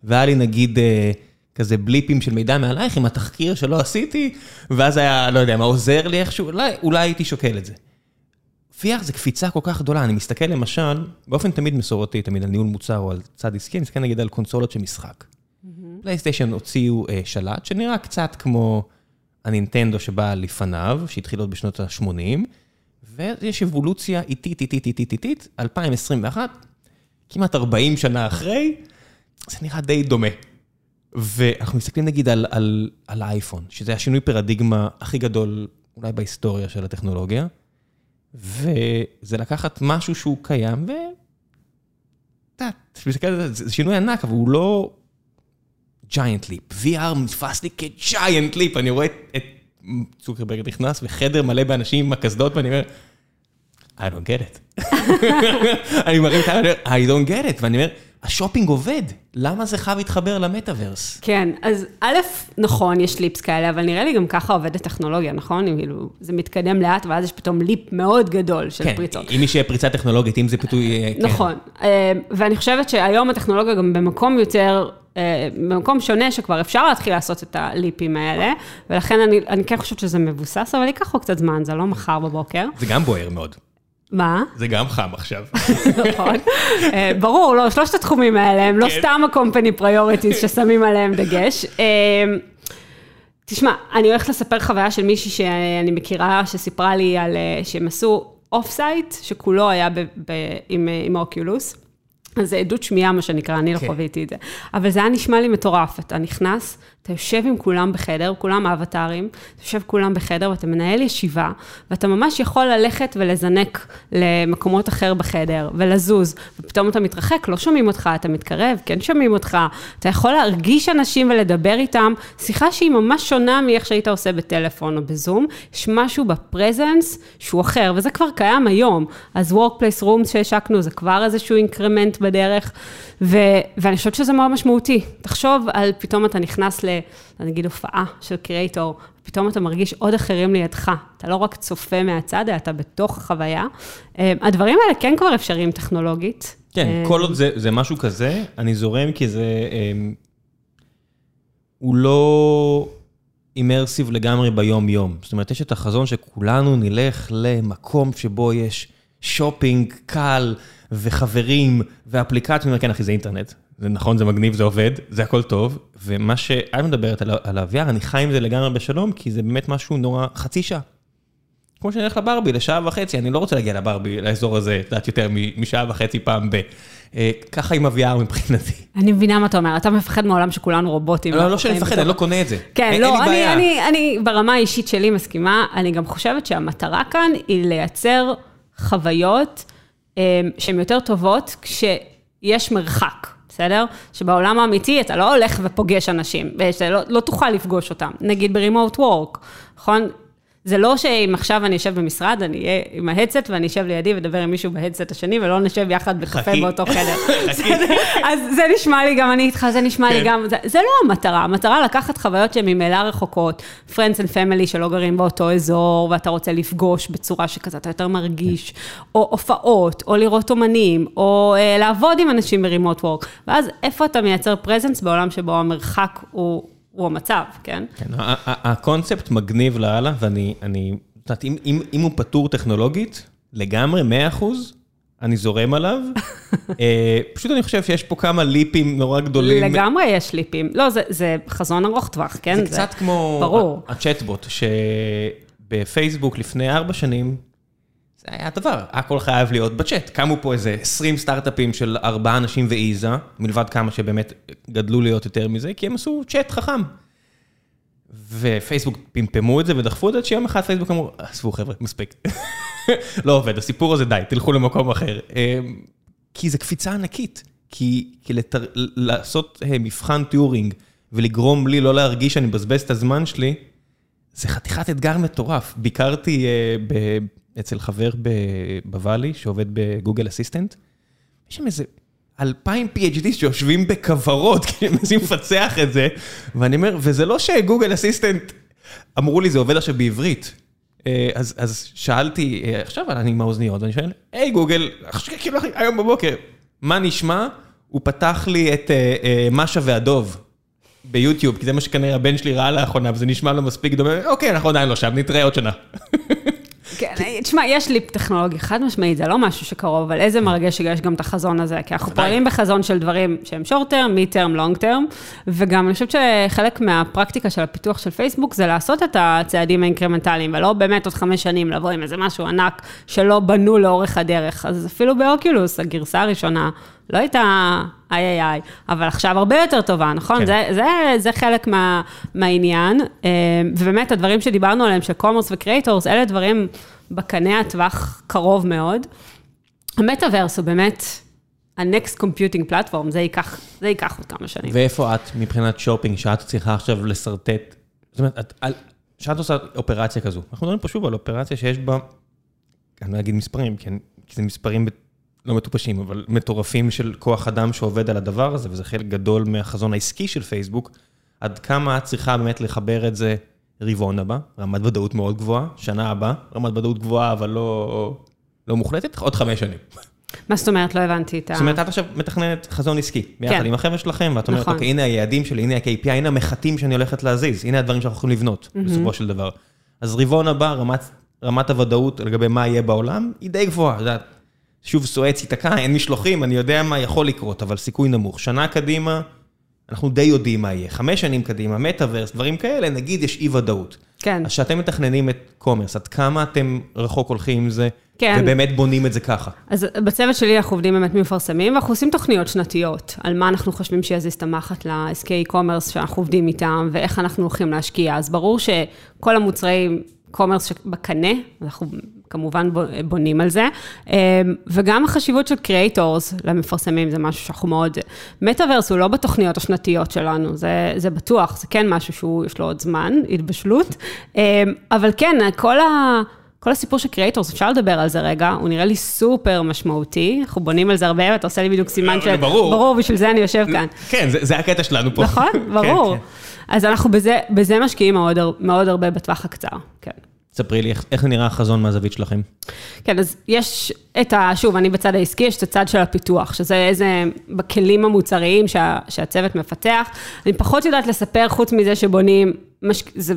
והיה לי נגיד אה, כזה בליפים של מידע מעלייך עם התחקיר שלא עשיתי, ואז היה, לא יודע מה, עוזר לי איכשהו, אולי, אולי הייתי שוקל את זה. VR זה קפיצה כל כך גדולה, אני מסתכל למשל, באופן תמיד מסורתי, תמיד על ניהול מוצר או על צד עסקי, אני מסתכל נגיד על קונסולות של משחק. פלייסטיישן הוציאו אה, שלט שנראה קצת כמו הנינטנדו שבא לפניו, שהתחיל עוד בשנות ה-80, ויש אבולוציה איטית, איטית, איטית, איטית, 2021, כמעט 40 שנה אחרי, זה נראה די דומה. ואנחנו מסתכלים נגיד על, על, על האייפון, שזה השינוי פרדיגמה הכי גדול אולי בהיסטוריה של הטכנולוגיה, וזה לקחת משהו שהוא קיים, ו... אתה מסתכל על זה, זה שינוי ענק, אבל הוא לא giant leap. VR נתפס לי כ-giant leap, אני רואה את, את צוקרברג נכנס וחדר מלא באנשים עם הקסדות, ואני אומר, I don't get it. אני מרים את היד, I don't get it, ואני אומר, השופינג עובד, למה זה חייב להתחבר למטאוורס? כן, אז א', נכון, יש ליפס כאלה, אבל נראה לי גם ככה עובדת טכנולוגיה, נכון? כאילו, זה מתקדם לאט, ואז יש פתאום ליפ מאוד גדול של כן, פריצות. אם יש פריצה טכנולוגית, אם זה פיתוי... אה, כן. נכון, אה, ואני חושבת שהיום הטכנולוגיה גם במקום יותר, אה, במקום שונה, שכבר אפשר להתחיל לעשות את הליפים האלה, ולכן אני, אני כן חושבת שזה מבוסס, אבל ייקח לו קצת זמן, זה לא מחר בבוקר. זה גם בוער מאוד, מה? זה גם חם עכשיו. נכון. אה, ברור, לא, שלושת התחומים האלה הם לא כן. סתם ה-company priorities ששמים עליהם דגש. אה, תשמע, אני הולכת לספר חוויה של מישהי שאני מכירה, שסיפרה לי על, אה, שהם עשו offsite, שכולו היה עם ה Oculus. אז זה עדות שמיעה, מה שנקרא, אני לא כן. חוויתי את זה. אבל זה היה נשמע לי מטורף. אתה נכנס, אתה יושב עם כולם בחדר, כולם אבטארים, אתה יושב כולם בחדר ואתה מנהל ישיבה, ואתה ממש יכול ללכת ולזנק למקומות אחר בחדר, ולזוז, ופתאום אתה מתרחק, לא שומעים אותך, אתה מתקרב, כן שומעים אותך, אתה יכול להרגיש אנשים ולדבר איתם, שיחה שהיא ממש שונה מאיך שהיית עושה בטלפון או בזום, יש משהו בפרזנס שהוא אחר, וזה כבר קיים היום. אז Workplace Rooms שהשקנו, זה כבר איזשהו אינקרמנט בדרך, ו- ואני חושבת שזה מאוד משמעותי. תחשוב על פתאום אתה נכנס ל... נגיד הופעה של קריאייטור, פתאום אתה מרגיש עוד אחרים לידך. אתה לא רק צופה מהצד, אלא אתה בתוך החוויה. אה, הדברים האלה כן כבר אפשריים טכנולוגית. כן, אה, כל עוד זה, זה משהו כזה, אני זורם כי זה... אמ, הוא לא אימרסיב לגמרי ביום-יום. זאת אומרת, יש את החזון שכולנו נלך למקום שבו יש שופינג קל וחברים ואפליקציות, כן אחי, זה אינטרנט. זה נכון, זה מגניב, זה עובד, זה הכל טוב. ומה שאת מדברת על, ה-VR, אני חי עם זה לגמרי בשלום, כי זה באמת משהו נורא, חצי שעה. כמו שאני הולך לברבי, לשעה וחצי, אני לא רוצה להגיע לברבי, לאזור הזה, את יודעת, יותר משעה וחצי פעם ב... אה, ככה עם ה-VR מבחינתי. אני מבינה מה אתה אומר, אתה מפחד מעולם שכולנו רובוטים. לא, לא שאני מפחד, אני לא קונה את זה. כן, לא, אני, ברמה האישית שלי מסכימה, אני גם חושבת שהמטרה כאן היא לייצר חוויות שהן יותר טובות כשיש מרחק, בסדר? שבעולם האמיתי אתה לא הולך ופוגש אנשים, ואתה לא, לא תוכל לפגוש אותם, נגיד ברימוט וורק, נכון? זה לא שאם עכשיו אני אשב במשרד, אני אהיה עם ההדסט ואני אשב לידי ואדבר עם מישהו בהדסט השני, ולא נשב יחד בקפה. באותו חדר. אז זה נשמע לי, גם אני איתך, זה נשמע לי כן. גם, זה, לא המטרה, המטרה לקחת חוויות שהן ממילא רחוקות, friends and family שלא גרים באותו אזור, ואתה רוצה לפגוש בצורה שכזה אתה יותר מרגיש, או הופעות, או לראות אומנים, או אה, לעבוד עם אנשים ברימוט וורק, ואז איפה אתה מייצר פרזנס בעולם שבו המרחק הוא, הוא המצב, כן? כן, הקונספט מגניב לאללה, ואני, אני, את יודעת, אם, אם, אם הוא פתור טכנולוגית, לגמרי, 100 אחוז, אני זורם עליו. אה, פשוט אני חושב שיש פה כמה ליפים נורא גדולים. לגמרי יש ליפים. לא, זה, זה חזון ארוך טווח, כן? זה קצת כמו ברור. הצ'טבוט, שבפייסבוק לפני ארבע שנים, זה היה הדבר, הכל חייב להיות בצ'אט. קמו פה איזה 20 סטארט-אפים של ארבעה אנשים ואיזה, מלבד כמה שבאמת גדלו להיות יותר מזה, כי הם עשו צ'אט חכם. ופייסבוק פמפמו את זה ודחפו את זה, שיום אחד פייסבוק אמרו, עזבו חבר'ה, מספיק. לא עובד, הסיפור הזה די, תלכו למקום אחר. אה, כי זה קפיצה ענקית. כי, כי לתר, לעשות אה, מבחן טיורינג ולגרום לי לא להרגיש שאני מבזבז את הזמן שלי, זה חתיכת אתגר מטורף. ביקרתי ב, אצל חבר בוואלי, שעובד בגוגל אסיסטנט, יש שם איזה אלפיים PhD שיושבים בכוורות, כי הם מנסים לפצח את זה, ואני אומר, וזה לא שגוגל אסיסטנט, אמרו לי, זה עובד עכשיו בעברית. אה, אז, אז שאלתי, אה, עכשיו אני עם האוזניות, ואני שואל, היי גוגל, כאילו היום בבוקר, מה נשמע? הוא פתח לי את אה, אה, משה והדוב ביוטיוב, כי זה מה שכנראה הבן שלי ראה לאחרונה, וזה נשמע לו מספיק דומה, אוקיי, אנחנו עדיין לא שם, נתראה עוד שנה. כן, תשמע, יש ליפ טכנולוגי, חד משמעית, זה לא משהו שקרוב, אבל איזה מרגש שיש גם את החזון הזה, כי אנחנו. פועלים בחזון של דברים שהם short term, mid term, long term, וגם אני חושבת שחלק מהפרקטיקה של הפיתוח של פייסבוק זה לעשות את הצעדים האינקרמנטליים, ולא באמת עוד חמש שנים לבוא עם איזה משהו ענק שלא בנו לאורך הדרך. אז אפילו באוקולוס, הגרסה הראשונה לא הייתה איי איי איי, אבל עכשיו הרבה יותר טובה, נכון? כן. זה, זה, זה חלק מה, מהעניין, אה, ובאמת הדברים שדיברנו עליהם, של commerce ו creators, אלה דברים בקנה הטווח קרוב מאוד. המטאוורס הוא באמת ה-next computing platform, זה ייקח, זה ייקח עוד כמה שנים. ואיפה את מבחינת שופינג, שאת צריכה עכשיו לשרטט, זאת אומרת, את, על, שאת עושה אופרציה כזו, אנחנו מדברים פה שוב על אופרציה שיש בה, אני לא אגיד מספרים, כי, אני- כי זה מספרים לא מטופשים, אבל מטורפים של כוח אדם שעובד על הדבר הזה, וזה חלק גדול מהחזון העסקי של פייסבוק, עד כמה את צריכה באמת לחבר את זה רבעון הבא, רמת ודאות מאוד גבוהה, שנה הבאה, רמת ודאות גבוהה, אבל לא, לא מוחלטת, עוד חמש שנים. מה זאת אומרת? לא הבנתי את ה... זאת אומרת, את עכשיו מתכננת חזון עסקי, ביחד כן. עם החבר'ה שלכם, ואת אומרת, נכון. אוקיי, הנה היעדים שלי, הנה ה-KPI, הנה המחטים שאני הולכת להזיז, הנה הדברים שאנחנו יכולים לבנות, בסופו של דבר. אז רבעון הבא, רמת, רמת הוודאות לגבי מה יהיה בעולם, היא די גבוהה, את יודעת. שוב סואץ ייתקע, אין משלוחים, אני יודע מה יכול לקרות, אבל סיכוי נמוך. שנה קדימה, אנחנו די יודעים מה יהיה. חמש שנים קדימה, מטאוורס, דברים כאלה, נגיד יש אי ודאות. כן. אז כשאתם מתכננים את commerce, עד כמה אתם רחוק הולכים עם זה, כן. ובאמת בונים את זה ככה? אז בצוות שלי אנחנו עובדים באמת מפרסמים, ואנחנו עושים תוכניות שנתיות, על מה אנחנו חושבים שיזיז את המחט לעסקי e-commerce שאנחנו עובדים איתם, ואיך אנחנו הולכים להשקיע. אז ברור שכל המוצרי commerce שבקנה, אנחנו כמובן בונים על זה, וגם החשיבות של creators למפרסמים זה משהו שאנחנו מאוד... מטאוורס הוא לא בתוכניות השנתיות שלנו, זה, זה בטוח, זה כן משהו שהוא, יש לו עוד זמן, התבשלות, אבל כן, כל ה... כל הסיפור של קריאטורס, אפשר לדבר על זה רגע, הוא נראה לי סופר משמעותי, אנחנו בונים על זה הרבה, ואתה עושה לי בדיוק סימן של... ברור. ברור, בשביל זה אני יושב כאן. כן, זה, זה הקטע שלנו פה. נכון? ברור. כן, כן. אז אנחנו בזה, בזה משקיעים מאוד, מאוד הרבה בטווח הקצר, כן. ספרי לי, איך, איך נראה החזון מהזווית שלכם? כן, אז יש את ה... שוב, אני בצד העסקי, יש את הצד של הפיתוח, שזה איזה... בכלים המוצריים שה, שהצוות מפתח. אני פחות יודעת לספר, חוץ מזה שבונים... מש, זה,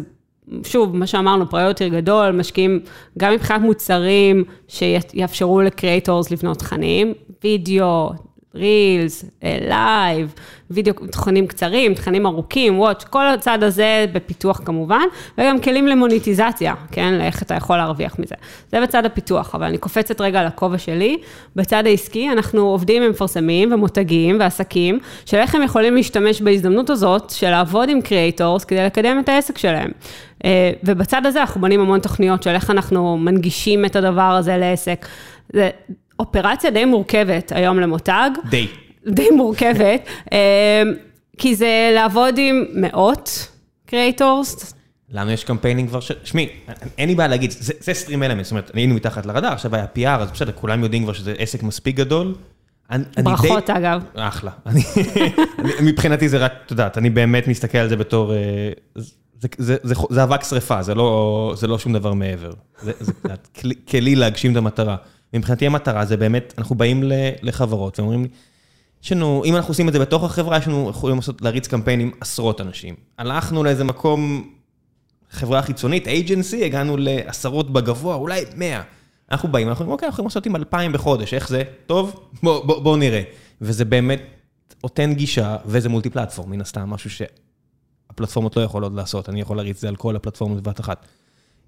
שוב, מה שאמרנו, priority גדול, משקיעים גם מבחינת מוצרים שיאפשרו ל creators לבנות תכנים, וידאו, Reels, live, וידאו, תכנים קצרים, תכנים ארוכים, Watch, כל הצד הזה בפיתוח כמובן, וגם כלים למוניטיזציה, כן, לאיך אתה יכול להרוויח מזה. זה בצד הפיתוח, אבל אני קופצת רגע לכובע שלי. בצד העסקי, אנחנו עובדים עם מפרסמים ומותגים ועסקים, של איך הם יכולים להשתמש בהזדמנות הזאת, של לעבוד עם קריאטורס כדי לקדם את העסק שלהם. ובצד הזה אנחנו בונים המון תוכניות של איך אנחנו מנגישים את הדבר הזה לעסק. זה אופרציה די מורכבת היום למותג. די. די מורכבת, כי זה לעבוד עם מאות קריאטורס. לנו יש קמפיינים כבר ש... שמי, אין לי בעיה להגיד, זה, זה סטרים אלמנט, זאת אומרת, היינו מתחת לרדאר, עכשיו היה PR, אז בסדר, כולם יודעים כבר שזה עסק מספיק גדול. אני, ברכות, אני די... אגב. אחלה. אני, מבחינתי זה רק, את יודעת, אני באמת מסתכל על זה בתור... אה, זה, זה, זה, זה אבק שרפה, זה לא, זה לא שום דבר מעבר. זה, זה כלי להגשים את המטרה. מבחינתי המטרה זה באמת, אנחנו באים לחברות ואומרים לי, יש לנו, אם אנחנו עושים את זה בתוך החברה, יש לנו, יכולים לעשות, להריץ קמפיין עם עשרות אנשים. הלכנו לאיזה מקום, חברה חיצונית, אייג'נסי, הגענו לעשרות בגבוה, אולי מאה. אנחנו באים, אנחנו אומרים, אוקיי, אנחנו יכולים לעשות עם אלפיים בחודש, איך זה? טוב, בואו בוא, בוא נראה. וזה באמת נותן גישה, וזה מולטי פלטפורם, מן הסתם, משהו שהפלטפורמות לא יכולות לעשות, אני יכול להריץ את זה על כל הפלטפורמות בבת אחת.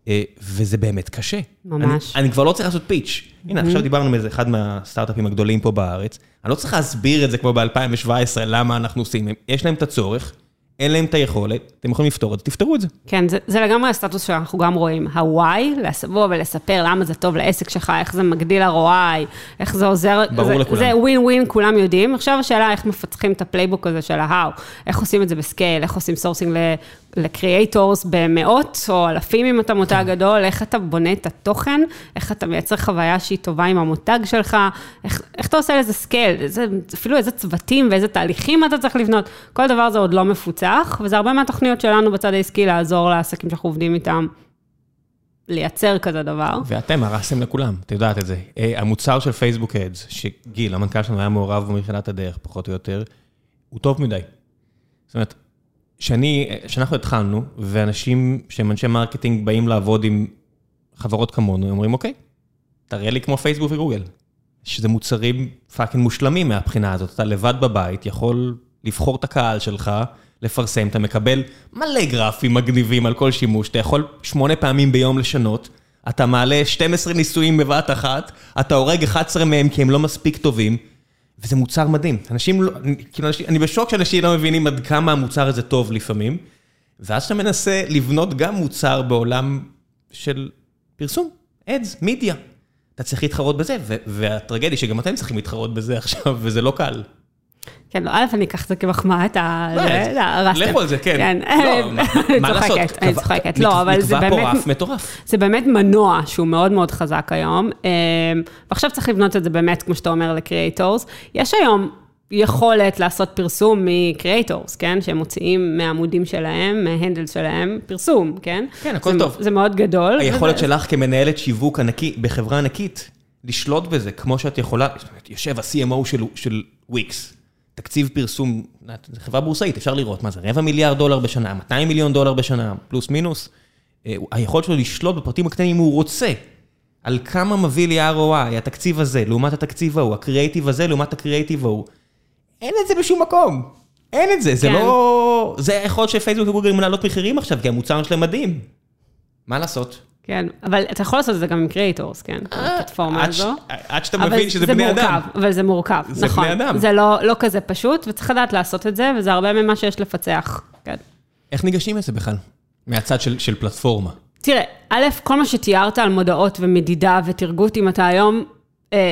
אה, וזה באמת קשה. ממש. אני, אני כבר לא צריך לעשות פיץ'. הנה, עכשיו דיברנו מאיזה אחד מהסטארט-אפים הגדולים פה בארץ. אני לא צריך להסביר את זה כמו ב-2017, למה אנחנו עושים. יש להם את הצורך, אין להם את היכולת, אתם יכולים לפתור את זה, תפתרו את זה. כן, זה, זה לגמרי הסטטוס שאנחנו גם רואים. ה-why, לבוא ולספר למה זה טוב לעסק שלך, איך זה מגדיל ה-ROI, איך זה עוזר. ברור זה, לכולם. זה ווין ווין, כולם יודעים. עכשיו השאלה איך מפתחים את ה playbook הזה של ה-how, איך עושים את זה ב scale, איך עושים sourcing ל creators במאות או אלפים אם אתה מותג כן. גדול, איך אתה בונה את התוכן, איך אתה מייצר חוויה שהיא טובה עם המותג שלך, איך, איך אתה עושה לזה scale, איזה, אפילו איזה צוותים ואיזה תהליכים אתה צריך לבנות, כל דבר זה עוד לא מפוצח, וזה הרבה מהתוכניות שלנו בצד העסקי לעזור לעסקים שאנחנו עובדים איתם. לייצר כזה דבר. ואתם הרסתם לכולם, את יודעת את זה. אה, המוצר של Facebook Ads, שגיל, המנכ"ל שלנו היה מעורב בו מתחילת הדרך, פחות או יותר, הוא טוב מדי. זאת אומרת, שאני, כשאנחנו התחלנו, ואנשים שהם אנשי marketing באים לעבוד עם חברות כמונו, אומרים, אוקיי, תראה לי כמו פייסבוק וגוגל. שזה מוצרים fucking מושלמים מהבחינה הזאת. אתה לבד בבית, יכול לבחור את הקהל שלך, לפרסם, אתה מקבל מלא גרפים מגניבים על כל שימוש, אתה יכול שמונה פעמים ביום לשנות, אתה מעלה 12 ניסויים בבת אחת, אתה הורג 11 מהם כי הם לא מספיק טובים, וזה מוצר מדהים. אנשים לא, כאילו, אני בשוק שאנשים לא מבינים עד כמה המוצר הזה טוב לפעמים, ואז אתה מנסה לבנות גם מוצר בעולם של פרסום, אדס, מידיה. אתה צריך להתחרות בזה, והטרגדיה שגם אתם צריכים להתחרות בזה עכשיו, וזה לא קל. כן, לא, א', אני אקח את זה כמחמאה, את ה... לכו על זה, כן. לא, מה לעשות? אני צוחקת, לא, אבל זה באמת... נקבע פה רף מטורף. זה באמת מנוע שהוא מאוד מאוד חזק היום, ועכשיו צריך לבנות את זה באמת, כמו שאתה אומר, לקריאייטורס. יש היום יכולת לעשות פרסום מקריאייטורס, כן? שהם מוציאים מהעמודים שלהם, מההנדל שלהם, פרסום, כן? כן, הכל טוב. זה מאוד גדול. היכולת שלך כמנהלת שיווק ענקי, בחברה ענקית, לשלוט בזה, כמו שאת יכולה, יושב ה-CMO של וויקס. תקציב פרסום, זו חברה בורסאית, אפשר לראות מה זה, רבע מיליארד דולר בשנה, 200 מיליון דולר בשנה, פלוס מינוס. אה, היכולת שלו לשלוט בפרטים הקטנים אם הוא רוצה, על כמה מביא לי ROI, התקציב הזה, לעומת התקציב ההוא, הקריאייטיב הזה, לעומת הקריאייטיב ההוא. אין את זה בשום מקום. אין את זה, זה כן. לא... זה היכולת שפייסבוק וגוגל מנהלות מחירים עכשיו, כי המוצר שלהם מדהים. מה לעשות? כן, אבל אתה יכול לעשות את זה גם עם קריאייטורס, כן? הפלטפורמה הזו. עד שאתה מבין שזה בני אדם. אבל זה מורכב, נכון. זה בני אדם. זה לא, לא כזה פשוט, וצריך לדעת לעשות את זה, וזה הרבה ממה שיש לפצח, כן. איך ניגשים לזה בכלל? מהצד של, פלטפורמה. תראה, א', כל מה שתיארת על מודעות ומדידה ותרגות, אם אתה היום אה,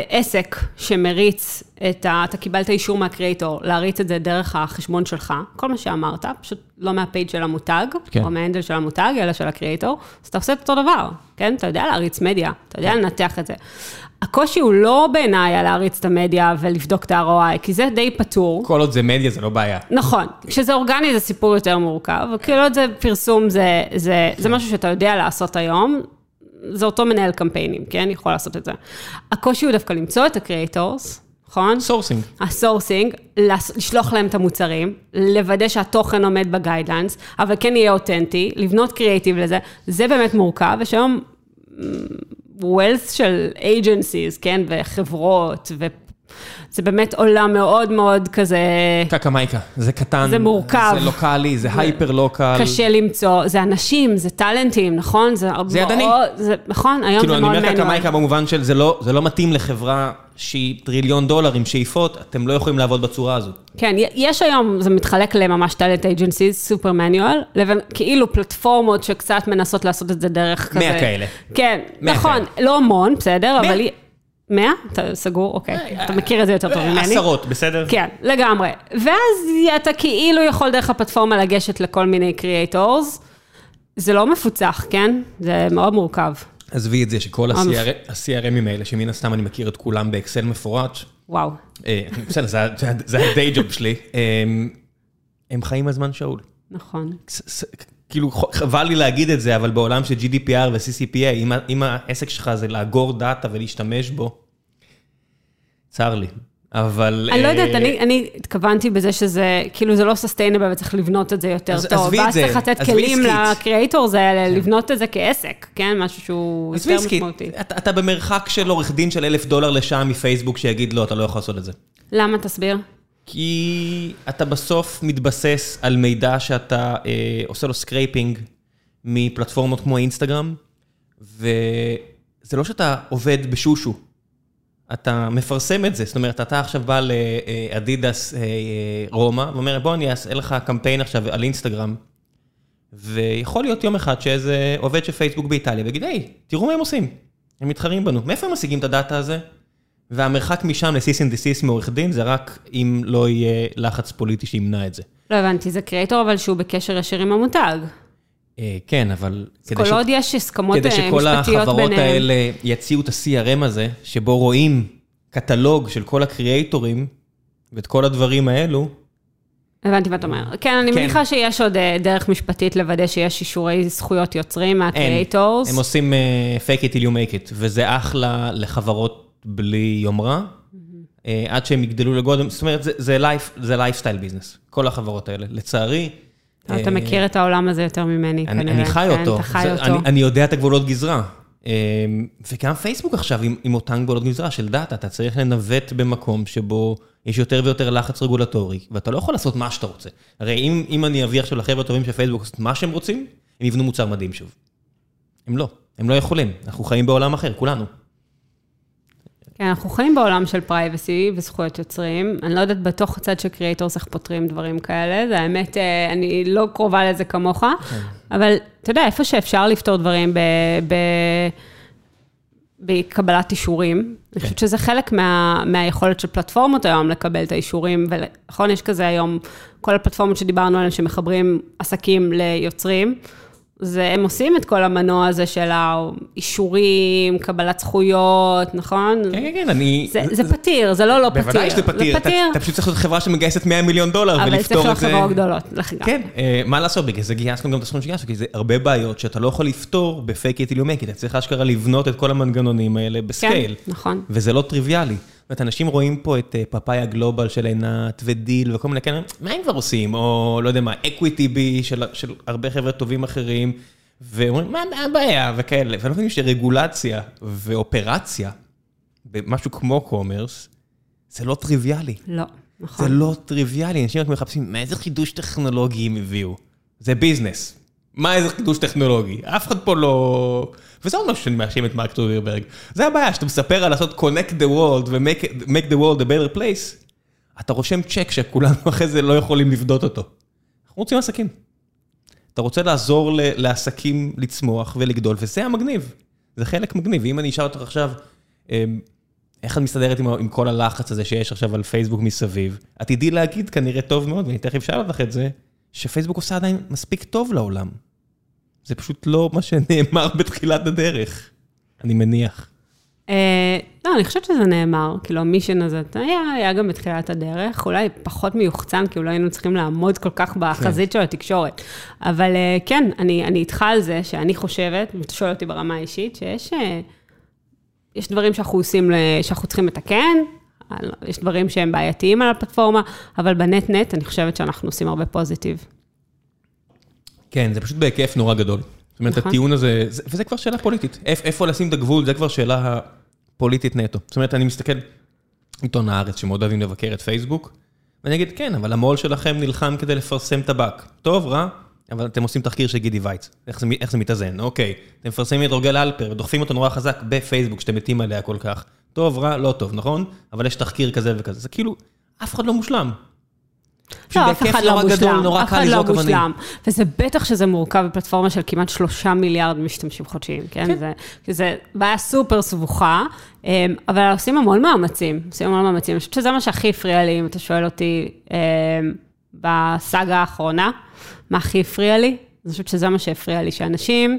עסק שמריץ את ה... אתה קיבלת אישור מהקריאייטור להריץ את זה דרך החשבון שלך, כל מה שאמרת, פשוט לא מהפייג' של המותג, כן. או מההנדל של המותג, אלא של הקריאייטור, אז אתה עושה את אותו דבר, כן? אתה יודע להריץ מדיה, אתה יודע כן. לנתח את זה. הקושי הוא לא בעיניי על להריץ את המדיה ולבדוק את ה-ROI, כי זה די פתור. כל עוד זה מדיה זה לא בעיה. נכון, כשזה אורגני זה סיפור יותר מורכב, כאילו עוד זה פרסום, זה, זה, זה משהו שאתה יודע לעשות היום, זה אותו מנהל קמפיינים, כן? יכול לעשות את זה. הקושי הוא דווקא למצוא את ה creators, נכון? sourcing. ה sourcing, לשלוח להם את המוצרים, לוודא שהתוכן עומד ב guidelines, אבל כן יהיה אותנטי, לבנות קריאייטיב לזה, זה באמת מורכב, יש היום ווילס של agencies, כן? וחברות, ו... זה באמת עולם מאוד מאוד כזה... קקה מייקה, זה קטן. זה מורכב. זה לוקאלי, זה hyper local. קשה למצוא, זה אנשים, זה טאלנטים, נכון? זה זה ידני. זה, נכון, היום כאילו, זה מאוד מנואל. כאילו, אני אומר קקה מייקה במובן של זה לא, זה לא מתאים לחברה שהיא טריליון דולר עם שאיפות, אתם לא יכולים לעבוד בצורה הזאת. כן, יש היום, זה מתחלק לממש טאלנט אייג'נסיז, סופר מנואל, לבין כאילו פלטפורמות שקצת מנסות לעשות את זה דרך כזה. מאה כאלה. כן, נכון, לא המון, בסדר, אבל... מאה? אתה סגור? אוקיי. אה, אתה מכיר את זה יותר טוב ממני. עשרות, בסדר? כן, לגמרי. ואז אתה כאילו יכול דרך הפלטפורמה לגשת לכל מיני creators. זה לא מפוצח, כן? זה מאוד מורכב. עזבי את זה שכל. ה-CRMים האלה, שמן הסתם אני מכיר את כולם באקסל מפורט, וואו. אה, בסדר, זה ה day job שלי, אה, הם חיים על זמן שאול. נכון. כאילו, חבל לי להגיד את זה, אבל בעולם של GDPR ו-CCPA, אם, אם העסק שלך זה לאגור דאטה ולהשתמש בו, צר לי. אבל... אני לא אה, יודעת, אני, אני התכוונתי בזה שזה, כאילו זה לא sustainable וצריך לבנות את זה יותר אז טוב. עזבי את ואז זה, צריך לתת עזבי כלים עסקית. ל creators האלה, לבנות את זה כעסק, כן? משהו שהוא עזבי יותר עסקית, משמעותי. אתה, אתה במרחק של עורך דין של אלף דולר לשעה מפייסבוק שיגיד לא, אתה לא יכול לעשות את זה. למה? תסביר. כי אתה בסוף מתבסס על מידע שאתה אה, עושה לו scraping מפלטפורמות כמו אינסטגרם, וזה לא שאתה עובד בשושו, אתה מפרסם את זה, זאת אומרת, אתה עכשיו בא לאדידס אה, אה, רומא, ואומר, בוא אני אעשה לך קמפיין עכשיו על אינסטגרם, ויכול להיות יום אחד שאיזה עובד של פייסבוק באיטליה, ויגיד, היי, תראו מה הם עושים, הם מתחרים בנו, מאיפה הם משיגים את הדאטה הזה? והמרחק משם ל cease and desist מעורך דין, זה רק אם לא יהיה לחץ פוליטי שימנע את זה. לא הבנתי, זה creator אבל שהוא בקשר ישיר עם המותג. אה, כן, אבל... כדי כל עוד יש הסכמות כדי אה, שכל משפטיות החברות ביניהם. האלה יציעו את ה-CRM הזה, שבו רואים קטלוג של כל הקריאייטורים, ואת כל הדברים האלו, הבנתי מה אתה אומר. כן, אני כן. מניחה שיש עוד אה, דרך משפטית לוודא שיש אישורי זכויות יוצרים מהקריאייטורס. הם עושים fake it till you make it, וזה אחלה לחברות בלי יומרה, אה, עד שהם יגדלו לגודל, זאת אומרת, זה- lifestyle business, כל החברות האלה. לצערי... אתה אה, מכיר את העולם הזה יותר ממני, אני, כנראה. אני חי כן, אותו, אתה חי אותו. אני, יודע את הגבולות גזרה. אמ, וגם פייסבוק עכשיו עם, עם אותן גבולות גזרה של דאטה, אתה צריך לנווט במקום שבו יש יותר ויותר לחץ רגולטורי, ואתה לא יכול לעשות מה שאתה רוצה. הרי אם, אם אני אביא עכשיו לחבר'ה הטובים של פייסבוק לעשות מה שהם רוצים, הם יבנו מוצר מדהים שוב. הם לא, הם לא יכולים, אנחנו חיים בעולם אחר, כולנו. כן, אנחנו חיים בעולם של privacy וזכויות יוצרים. אני לא יודעת בתוך הצד של creators איך פותרים דברים כאלה. זה האמת, אה, אני לא קרובה לזה כמוך, אבל אתה יודע, איפה שאפשר לפתור דברים ב... ב... בקבלת אישורים. אני חושבת שזה חלק מה, מהיכולת של פלטפורמות היום לקבל את האישורים, ונכון, יש כזה היום, כל הפלטפורמות שדיברנו עליהן שמחברים עסקים ליוצרים, זה, הם עושים את כל המנוע הזה של האישורים, קבלת זכויות, נכון? כן, כן, כן, אני... זה, זה פתיר, זה לא לא פתיר. בוודאי שזה פתיר, זה אתה, פתיר, אתה פשוט צריך להיות חברה שמגייסת 100 מיליון דולר אבל צריך ולפתור להיות את זה. חברות גדולות. לכן. כן, אה, מה לעשות, בגלל זה גייסנו גם את הסכום שגייסנו, כי זה הרבה בעיות שאתה לא יכול לפתור בפייק איט איליומק, אתה צריך אשכרה לבנות את כל המנגנונים האלה כן, ב scale, נכון. וזה לא טריוויאלי. זאת אומרת, אנשים רואים פה את אה, Papaya Global של עינת ו Deel וכל מיני כאלה, מה הם כבר עושים? או לא יודע מה, EquityBee של של הרבה חבר'ה טובים אחרים, ואומרים, מה הבעיה? וכאלה, ואני לא מבין שרגולציה ואופרציה במשהו כמו commerce, זה לא טריוויאלי. לא, נכון. זה לא טריוויאלי, אנשים רק מחפשים, מה איזה חידוש טכנולוגי הם הביאו? זה business. מה איזה חידוש טכנולוגי? אף אחד פה לא... וזה עוד משהו שאני מאשים את מרק צוקרברג. זה הבעיה, שאתה מספר על לעשות connect the world ו-make the world a better place, אתה רושם צ'ק שכולנו אחרי זה לא יכולים לפדות אותו. אנחנו רוצים עסקים. אתה רוצה לעזור לעסקים לצמוח ולגדול, וזה המגניב. זה חלק מגניב. ואם אני אשאל אותך עכשיו, אמ, איך את מסתדרת עם, עם כל הלחץ הזה שיש עכשיו על פייסבוק מסביב? את תדעי להגיד כנראה טוב מאוד, ואני תכף אשאל אותך את זה, שפייסבוק עושה עדיין מספיק טוב לעולם. זה פשוט לא מה שנאמר בתחילת הדרך, אני מניח. אה, לא, אני חושבת שזה נאמר, כאילו המישן הזה היה, היה גם בתחילת הדרך, אולי פחות מיוחצן, כי אולי היינו צריכים לעמוד כל כך בחזית של התקשורת. אבל אה, כן, אני, אני איתך על זה, שאני חושבת, ואתה שואל אותי ברמה האישית, שיש אה, יש דברים שאנחנו עושים, שאנחנו צריכים לתקן, יש דברים שהם בעייתיים על הפלטפורמה, אבל בנט-נט אני חושבת שאנחנו עושים הרבה פוזיטיב. כן, זה פשוט בהיקף נורא גדול. זאת אומרת, נכון. הטיעון הזה, זה- וזה כבר שאלה פוליטית. איפ- איפה לשים את הגבול, זה כבר שאלה פוליטית נטו. זאת אומרת, אני מסתכל, עיתון הארץ, שמאוד אוהבים לבקר את פייסבוק, ואני אגיד, כן, אבל המו"ל שלכם נלחם כדי לפרסם טבק. טוב, רע, אבל אתם עושים תחקיר של גידי וייץ. איך זה, איך זה מתאזן? אוקיי, אתם מפרסמים את אורגל אלפר, ודוחפים אותו נורא חזק בפייסבוק, שאתם מתים עליה כל כך. טוב, רע, לא טוב, נכון? אבל יש תחקיר כזה וכזה. זה כאילו, אף אחד לא מושלם. לא, אף בהיקף אחד לא מושלם, אף אחד לא. מושלם. וזה בטח שזה מורכב בפלטפורמה של כמעט שלושה מיליארד משתמשים חודשיים, כן? זה, זה בעיה סופר סבוכה, אמ, אבל עושים המון מאמצים, עושים המון מאמצים. אני חושבת שזה מה שהכי הפריע לי, אם אתה שואל אותי, אמ, בסאגה האחרונה, מה הכי הפריע לי? אני חושבת שזה מה שהפריע לי, שאנשים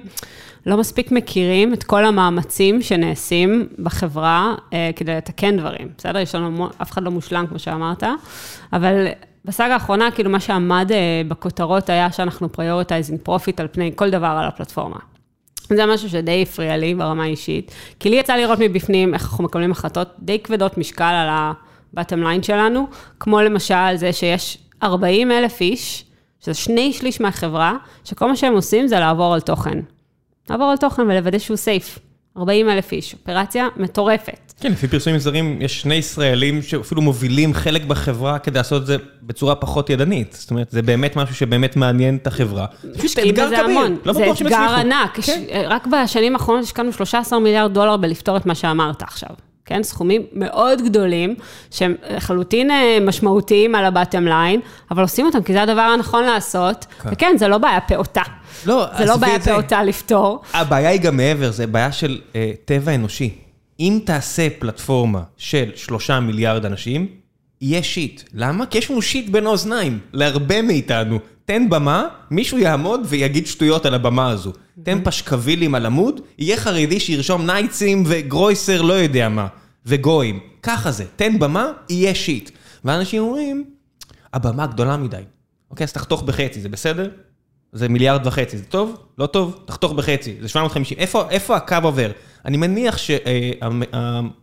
לא מספיק מכירים את כל המאמצים שנעשים בחברה אה, כדי לתקן דברים, בסדר? יש לנו, אף אחד לא מושלם, כמו שאמרת, אבל בסאגה האחרונה, כאילו מה שעמד אה, בכותרות היה שאנחנו prioritizing profit על פני כל דבר על הפלטפורמה. זה משהו שדי הפריע לי ברמה האישית, כי לי יצא לראות מבפנים איך אנחנו מקבלים החלטות די כבדות משקל על ה-bottom line שלנו, כמו למשל זה שיש 40 אלף איש, שזה שני שליש מהחברה, שכל מה שהם עושים זה לעבור על תוכן. לעבור על תוכן ולוודא שהוא סייף. 40 אלף איש, אופרציה מטורפת. כן, לפי פרסומים זרים, יש שני ישראלים שאפילו מובילים חלק בחברה כדי לעשות את זה בצורה פחות ידנית. זאת אומרת, זה באמת משהו שבאמת מעניין את החברה. פשוט אתגר כביר, לא בטוח שהם הצליחו. זה אתגר ענק. כן. רק בשנים האחרונות השקענו 13 מיליארד דולר בלפתור את מה שאמרת עכשיו. כן, סכומים מאוד גדולים, שהם לחלוטין אה, משמעותיים על ה-bottom line, אבל עושים אותם כי זה הדבר הנכון לעשות, כן. וכן, זה לא בעיה פעוטה. לא, זה לא בעיה פעוטה לפתור. הבעיה היא גם מעבר, זה בעיה של uh, טבע אנושי. אם תעשה פלטפורמה של שלושה מיליארד אנשים, יהיה שיט. למה? כי יש לנו שיט בין האוזניים, להרבה מאיתנו. תן במה, מישהו יעמוד ויגיד שטויות על הבמה הזו. תן פשקווילים על עמוד, יהיה חרדי שירשום נייצים וגרויסר לא יודע מה, וגויים. ככה זה, תן במה, יהיה שיט. ואנשים אומרים, הבמה גדולה מדי. אוקיי, אז תחתוך בחצי, זה בסדר? זה מיליארד וחצי, זה טוב? לא טוב? תחתוך בחצי, זה 750. איפה, איפה הקו עובר? אני מניח שהחבר'ה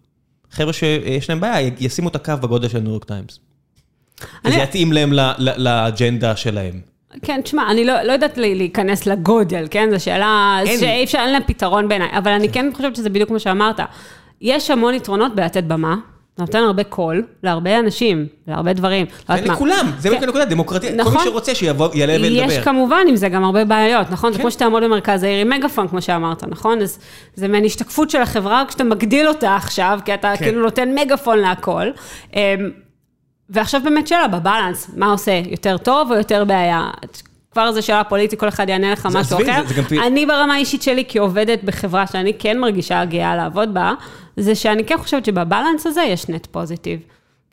שיש להם בעיה ישימו את הקו בגודל של ניו יורק טיימס. זה יתאים להם לאג'נדה שלהם. כן, תשמע, אני לא, לא יודעת להיכנס לגודל, כן? זו שאלה שאי אפשר, אין לה פתרון בעיניי, אבל אני כן חושבת שזה בדיוק מה שאמרת. יש המון יתרונות בלתת במה, אתה נותן הרבה קול להרבה אנשים, להרבה דברים. לא ולכולם, זה בדיוק כן. הנקודה, דמוקרטיה, כל מי נכון. שרוצה שיעלה וידבר. יש כמובן עם זה גם הרבה בעיות, נכון? זה כן. כמו שתעמוד במרכז העיר עם מגאפון, כמו שאמרת, נכון? אז זה מעין השתקפות של החברה, כשאתה מגדיל אותה עכשיו, כי אתה כן. כאילו נותן מגאפון להכל. אמ, ועכשיו באמת שאלה, ב balance, מה עושה? יותר טוב או יותר בעיה? כבר זו שאלה פוליטית, כל אחד יענה לך משהו אחר. אני ברמה האישית שלי, כעובדת בחברה שאני כן מרגישה גאה לעבוד בה, זה שאני כן חושבת שב balance הזה יש net positive.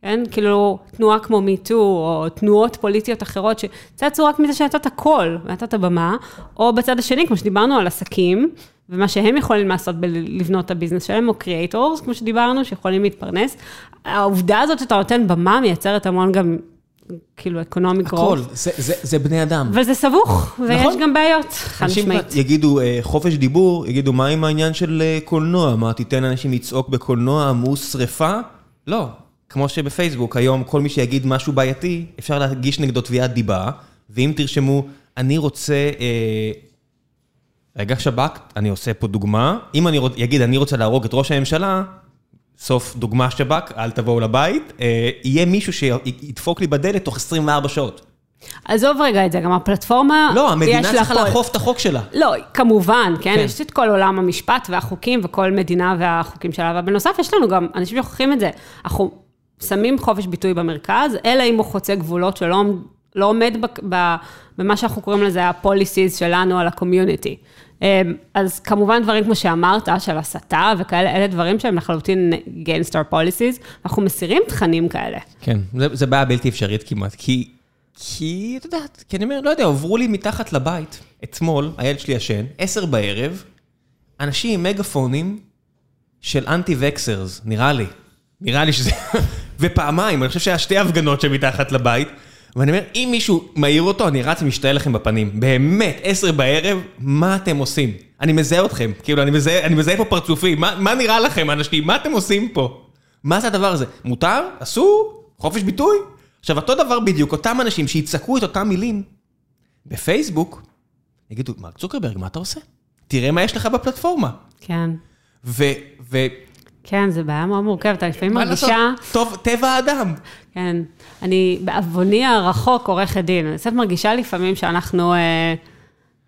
כן? כאילו, תנועה כמו MeToo, או תנועות פוליטיות אחרות, שצצו רק מזה שנתת קול, ונתת במה, או בצד השני, כמו שדיברנו על עסקים, ומה שהם יכולים לעשות בלבנות את ה business שלהם, או creators, כמו שדיברנו, שיכולים להתפרנס. העובדה הזאת שאתה נותן במה מייצרת המון גם כאילו אקונומי גרוף. הכל, זה, זה, זה בני אדם. וזה סבוך, ויש נכון. גם בעיות, חד משמעית. אנשים יגידו אה, חופש דיבור, יגידו מה עם העניין של אה, קולנוע? מה, תיתן לאנשים לצעוק בקולנוע מוס שרפה? לא. כמו שבפייסבוק היום כל מי שיגיד משהו בעייתי, אפשר להגיש נגדו תביעת דיבה, ואם תרשמו, אני רוצה... אה, רגע שב"כ, אני עושה פה דוגמה, אם אני אגיד אני רוצה להרוג את ראש הממשלה, סוף דוגמה שב"כ, אל תבואו לבית, אה, יהיה מישהו שידפוק לי בדלת תוך 24 שעות. עזוב רגע את זה, גם הפלטפורמה, לא, המדינה צריכה לאכוף את החוק שלה. לא, כמובן, כן? כן, יש את כל עולם המשפט והחוקים וכל מדינה והחוקים שלה, אבל בנוסף יש לנו גם, אנשים שוכחים את זה, אנחנו שמים חופש ביטוי במרכז, אלא אם הוא חוצה גבולות שלא לא עומד במה שאנחנו קוראים לזה ה-policies שלנו על ה-community. אמ, אז כמובן דברים כמו שאמרת, של הסתה וכאלה, אלה דברים שהם לחלוטין against our policies, אנחנו מסירים תכנים כאלה. כן, זה, בעיה בלתי אפשרית כמעט, כי, כי, את יודעת, כי אני אומר, לא יודע, עברו לי מתחת לבית, אתמול, הילד שלי ישן, עשר בערב, אנשים עם מגפונים של אנטי-וקסרס, נראה לי. נראה לי שזה... ופעמיים, אני חושב שהיה שתי הפגנות שמתחת לבית. ואני אומר, אם מישהו מעיר אותו, אני רץ ומשתעל לכם בפנים. באמת, עשר בערב, מה אתם עושים? אני מזהה אתכם, כאילו, אני מזהה, אני מזהה פה פרצופים, מה, מה נראה לכם, אנשים? מה אתם עושים פה? מה זה הדבר הזה? מותר? אסור? חופש ביטוי? עכשיו, אותו דבר בדיוק, אותם אנשים שיצעקו את אותם מילים בפייסבוק, יגידו, מרק צוקרברג, מה אתה עושה? תראה מה יש לך בפלטפורמה. כן. ו... ו כן, זו בעיה מאוד מורכבת, אני לפעמים מרגישה... מה לעשות? טוב, טבע האדם. כן. אני, בעווני הרחוק עורכת דין, אני קצת מרגישה לפעמים שאנחנו... אה,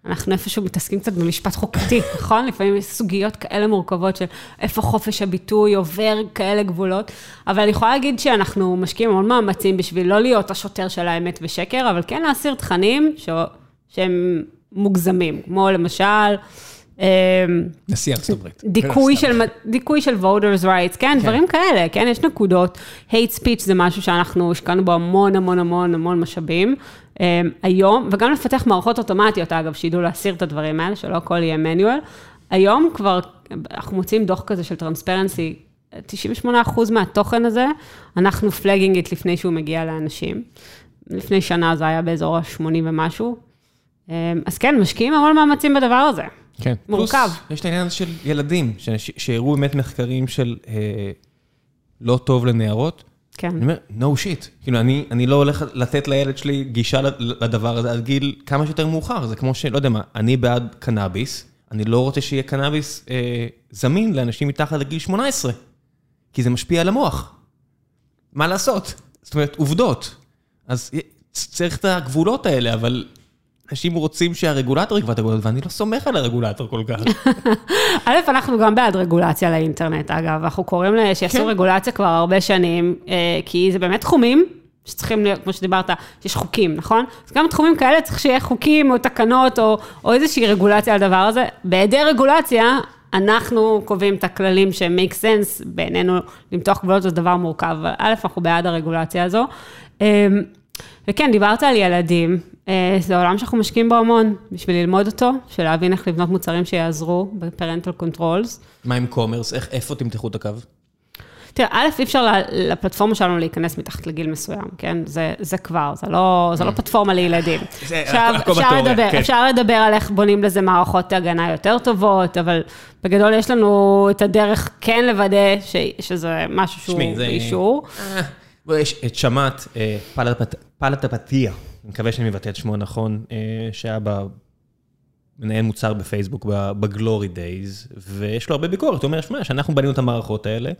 אנחנו איפשהו מתעסקים קצת במשפט חוקתי, נכון? לפעמים יש סוגיות כאלה מורכבות של איפה חופש הביטוי עובר כאלה גבולות, אבל אני יכולה להגיד שאנחנו משקיעים המון מאמצים בשביל לא להיות השוטר של האמת ושקר, אבל כן להסיר תכנים ש... שהם מוגזמים, כמו למשל... אמ, נשיא ארצות הברית. דיכוי של, דיכוי של voters rights, כן, כן, דברים כאלה, כן, יש נקודות. hate speech זה משהו שאנחנו השקענו בו המון המון המון המון משאבים. אמ, היום, וגם לפתח מערכות אוטומטיות, אגב, שידעו להסיר את הדברים האלה, שלא הכל יהיה מנואל. היום כבר, אנחנו מוצאים דוח כזה של טרנספרנסי, 98% מהתוכן הזה, אנחנו פלאגינג את לפני שהוא מגיע לאנשים. לפני שנה זה היה באזור ה-80 ומשהו. אז כן, משקיעים המון מאמצים בדבר הזה. כן. מורכב. פלוס, יש את העניין הזה של ילדים, שהראו באמת מחקרים של אה, לא טוב לנערות. כן. אני אומר, no shit. כאילו, אני, אני לא הולך לתת לילד שלי גישה לדבר הזה עד גיל כמה שיותר מאוחר. זה כמו שלא יודע מה, אני בעד קנאביס, אני לא רוצה שיהיה קנאביס אה, זמין לאנשים מתחת לגיל 18, כי זה משפיע על המוח. מה לעשות? זאת אומרת, עובדות. אז צריך את הגבולות האלה, אבל אנשים רוצים שהרגולטור יקבע את הגבולות, ואני לא סומך על הרגולטור כל כך. א', אנחנו גם בעד רגולציה לאינטרנט, אגב, אנחנו קוראים שיעשו כן. רגולציה כבר הרבה שנים, אה, כי זה באמת תחומים שצריכים להיות, כמו שדיברת, יש חוקים, נכון? אז גם בתחומים כאלה צריך שיהיה חוקים או תקנות או, או איזושהי רגולציה על הדבר הזה. בהיעדר רגולציה, אנחנו קובעים את הכללים make sense, בעינינו למתוח גבולות זה דבר מורכב, אבל א', אנחנו בעד הרגולציה הזו. וכן, דיברת על ילדים, אה, זה עולם שאנחנו משקיעים בו המון, בשביל ללמוד אותו, של להבין איך לבנות מוצרים שיעזרו ב-parental controls. מה עם קומרס? איפה תמתחו את הקו? תראה, א', אי אפשר לפלטפורמה שלנו להיכנס מתחת לגיל מסוים, כן? זה, זה כבר, זה לא, זה לא פלטפורמה לילדים. זה הכל בתיאוריה, כן. אפשר לדבר על איך בונים לזה מערכות הגנה יותר טובות, אבל בגדול יש לנו את הדרך כן לוודא ש, שזה משהו שהוא באישור. יש את שמעת, אה, פלטפתיה, אני מקווה שאני מבטא את שמו נכון, אה, שהיה מנהל מוצר בפייסבוק בגלורי דייז, ויש לו הרבה ביקורת, הוא אומר, שמע, שאנחנו בנינו את המערכות האלה,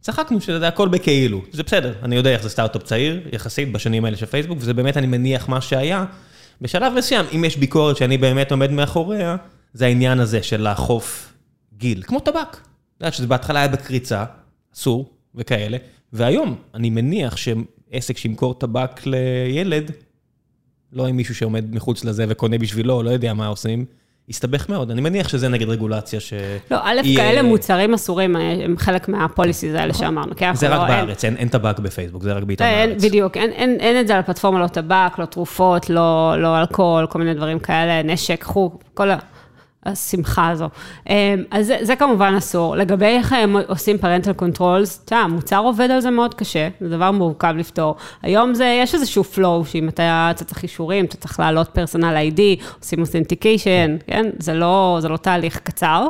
צחקנו שזה הכל בכאילו, זה בסדר, אני יודע איך זה סטארט-אפ צעיר, יחסית בשנים האלה של פייסבוק, וזה באמת, אני מניח, מה שהיה. בשלב מסוים, אם יש ביקורת שאני באמת עומד מאחוריה, זה העניין הזה של לאכוף גיל, כמו טבק. אתה יודע שזה בהתחלה היה בקריצה, אסור, וכאלה, והיום, אני מניח שעסק שימכור טבק לילד, לא עם מישהו שעומד מחוץ לזה וקונה בשבילו, לא יודע מה עושים, הסתבך מאוד. אני מניח שזה נגד רגולציה ש... לא, א', כאלה מוצרים אסורים הם חלק מהפוליסיז האלה נכון. שאמרנו. זה רק בארץ, אין טבק בפייסבוק, זה רק בעיתון בארץ. בדיוק, אין את זה על הפלטפורמה, לא טבק, לא תרופות, לא, לא אלכוהול, כל מיני דברים כאלה, נשק, חוג, כל ה... השמחה הזו. אמ, אז זה, זה כמובן אסור. לגבי איך הם עושים parental controls, אתה המוצר עובד על זה מאוד קשה, זה דבר מורכב לפתור. היום זה, יש איזשהו flow, שאם אתה, אתה צריך אישורים, אתה צריך לעלות פרסונל איי-די, עושים אותנטיקיישן, כן? זה לא, זה לא תהליך קצר.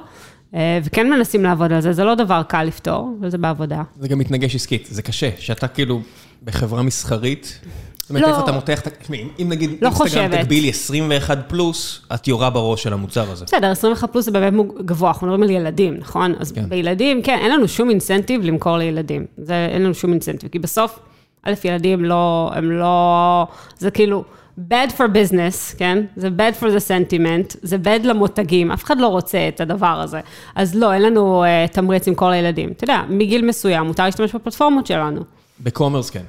אה, וכן מנסים לעבוד על זה, זה לא דבר קל לפתור, וזה בעבודה. זה גם מתנגש עסקית, זה קשה, שאתה כאילו בחברה מסחרית, זאת אומרת, לא. איפה אתה מותח את ה... אם נגיד לא אינסטגרם תגבילי 21 פלוס, את יורה בראש של המוצר הזה. בסדר, 21 פלוס זה באמת גבוה, אנחנו מדברים על ילדים, נכון? אז כן. בילדים, כן, אין לנו שום אינסנטיב למכור לילדים. זה, אין לנו שום אינסנטיב, כי בסוף, א', ילדים לא, הם לא... זה כאילו... bad for business, כן? זה bad for the sentiment, זה bad למותגים, אף אחד לא רוצה את הדבר הזה. אז לא, אין לנו uh, תמריץ למכור לילדים. אתה יודע, מגיל מסוים מותר להשתמש בפלטפורמות שלנו. בקומרס כן.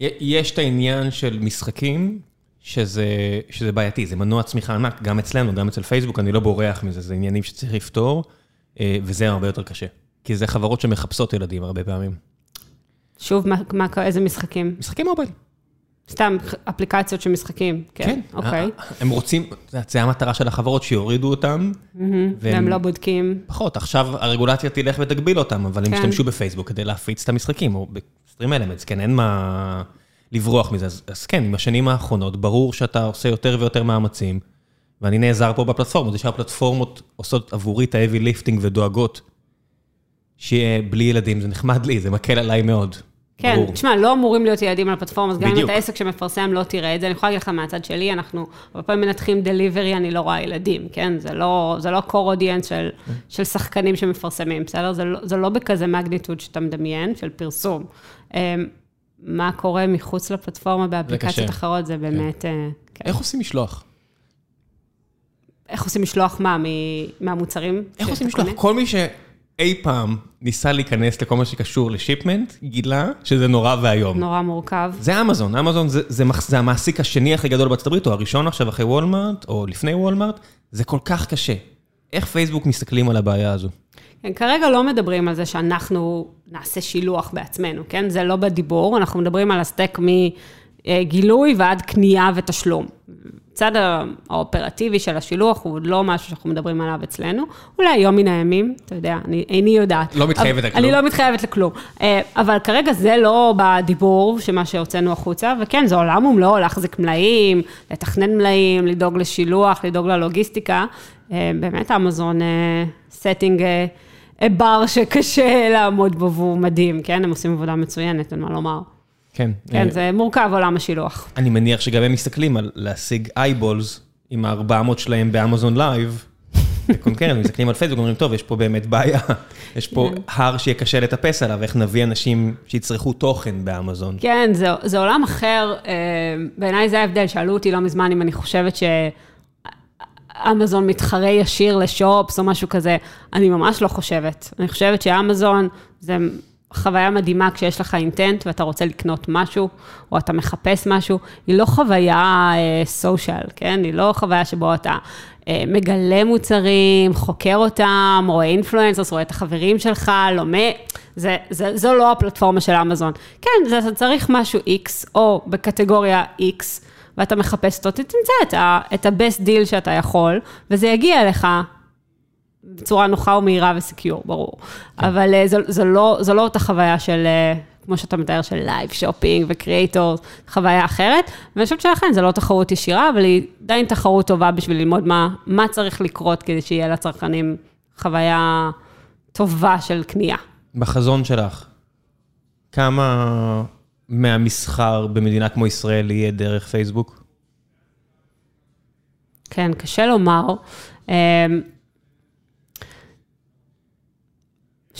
יש את העניין של משחקים, שזה, שזה בעייתי, זה מנוע צמיחה ענק, גם אצלנו, גם אצל פייסבוק, אני לא בורח מזה, זה עניינים שצריך לפתור, אה, וזה הרבה יותר קשה. כי זה חברות שמחפשות ילדים הרבה פעמים. שוב, מה, מה, איזה משחקים? משחקים מובייל. סתם אפליקציות של משחקים, כן, כן. אוקיי. הם רוצים, זה המטרה של החברות, שיורידו אותם. והם לא בודקים. פחות, עכשיו הרגולציה תלך ותגביל אותם, אבל הם כן. ישתמשו בפייסבוק כדי להפיץ את המשחקים, או בסטרים אלמנטס, כן, אין מה לברוח מזה. אז כן, עם השנים האחרונות, ברור שאתה עושה יותר ויותר מאמצים, ואני נעזר פה בפלטפורמות, זה שהפלטפורמות עושות עבורי את ה-heavy lifting ודואגות, שיהיה בלי ילדים, זה נחמד לי, זה מקל עליי מאוד. כן, תשמע, לא אמורים להיות ילדים על הפלטפורמה, אז גם אם אתה עסק שמפרסם, לא תראה את זה. אני יכולה להגיד לך מהצד שלי, אנחנו הרבה פעמים מנתחים דליברי, אני לא רואה ילדים, כן? זה לא, זה לא core audience של, של שחקנים שמפרסמים, בסדר? זה לא, זה לא בכזה מגניטוד שאתה מדמיין, של פרסום. אמ, מה קורה מחוץ לפלטפורמה באפליקציות אחרות, זה באמת... כן. כן. איך עושים משלוח? איך עושים משלוח מה? מהמוצרים? איך עושים משלוח? כל מי ש... אי פעם ניסה להיכנס לכל מה שקשור לשיפמנט, גילה שזה נורא ואיום. נורא מורכב. זה אמזון, אמזון זה, זה, זה המעסיק השני הכי גדול בארצות הברית, או הראשון עכשיו אחרי וולמארט, או לפני וולמארט, זה כל כך קשה. איך פייסבוק מסתכלים על הבעיה הזו? כן, כרגע לא מדברים על זה שאנחנו נעשה שילוח בעצמנו, כן? זה לא בדיבור, אנחנו מדברים על הסטק מ... מגילוי ועד קנייה ותשלום. הצד האופרטיבי של השילוח הוא לא משהו שאנחנו מדברים עליו אצלנו, אולי יום מן הימים, אתה יודע, אני איני יודעת. לא מתחייבת לכלום. אני לא מתחייבת לכלום. אה, אבל כרגע זה לא בדיבור של מה שהוצאנו החוצה, וכן, זה עולם ומלואו, להחזיק מלאים, לתכנן מלאים, לדאוג לשילוח, לדאוג ללוגיסטיקה. אה, באמת, אמזון setting bar שקשה לעמוד בו והוא מדהים, כן? הם עושים עבודה מצוינת, אין מה לומר. כן. כן, זה מורכב עולם השילוח. אני מניח שגם הם מסתכלים על להשיג eyeballs עם ה-400 שלהם ב Amazon Live. concurrent, מסתכלים על פייסבוק, אומרים, טוב, יש פה באמת בעיה, יש פה הר שיהיה קשה לטפס עליו, איך נביא אנשים שיצרכו תוכן באמזון. כן, זה, זה עולם אחר, בעיניי זה ההבדל, שאלו אותי לא מזמן אם אני חושבת שאמזון מתחרה ישיר ל Shops או משהו כזה, אני ממש לא חושבת. אני חושבת שאמזון זה חוויה מדהימה כשיש לך אינטנט ואתה רוצה לקנות משהו, או אתה מחפש משהו, היא לא חוויה סושיאל, uh, כן? היא לא חוויה שבו אתה uh, מגלה מוצרים, חוקר אותם, רואה אינפלואנסרס, רואה את החברים שלך, לומד, זה, זה, זו לא הפלטפורמה של אמזון. כן, זה, אתה צריך משהו X, או בקטגוריה X, ואתה מחפש אותו, תמצא את ה-best deal שאתה יכול, וזה יגיע אליך בצורה נוחה ומהירה ו secure, ברור. כן. אבל אה, זו, זו, לא, זו לא אותה חוויה של, אה, כמו שאתה מתאר, של live shopping ו creator, חוויה אחרת. ואני חושבת שלכן זו לא תחרות ישירה, אבל היא עדיין תחרות טובה בשביל ללמוד מה, מה צריך לקרות כדי שיהיה לצרכנים חוויה טובה של קנייה. בחזון שלך, כמה מהמסחר במדינה כמו ישראל יהיה דרך פייסבוק? כן, קשה לומר.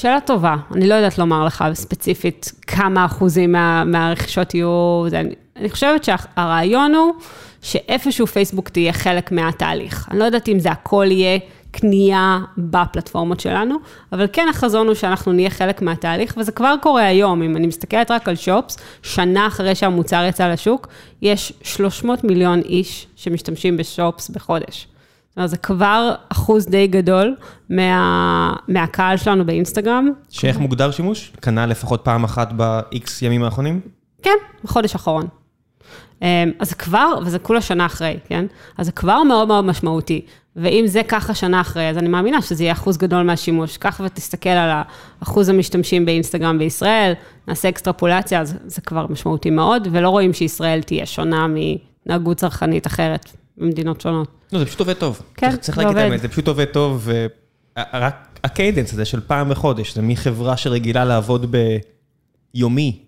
שאלה טובה, אני לא יודעת לומר לך ספציפית כמה אחוזים מה, מהרכישות יהיו, זה, אני, אני חושבת שהרעיון הוא שאיפשהו פייסבוק תהיה חלק מהתהליך. אני לא יודעת אם זה הכל יהיה קנייה בפלטפורמות שלנו, אבל כן החזון הוא שאנחנו נהיה חלק מהתהליך, וזה כבר קורה היום, אם אני מסתכלת רק על שופס, שנה אחרי שהמוצר יצא לשוק, יש 300 מיליון איש שמשתמשים בשופס בחודש. אז זה כבר אחוז די גדול מה, מהקהל שלנו באינסטגרם. שאיך מוגדר שימוש? קנה לפחות פעם אחת ב-X ימים האחרונים? כן, בחודש האחרון. אמ, אז זה כבר, וזה כולה שנה אחרי, כן? אז זה כבר מאוד מאוד משמעותי. ואם זה ככה שנה אחרי, אז אני מאמינה שזה יהיה אחוז גדול מהשימוש. קח ותסתכל על אחוז המשתמשים באינסטגרם בישראל, נעשה אקסטרפולציה, אז זה כבר משמעותי מאוד, ולא רואים שישראל תהיה שונה מהתנהגות צרכנית אחרת במדינות שונות. לא, זה פשוט עובד טוב. כן, צריך להגיד את האמת, זה פשוט עובד טוב, ורק ה cadence הזה של פעם בחודש, זה מחברה שרגילה לעבוד ביומי,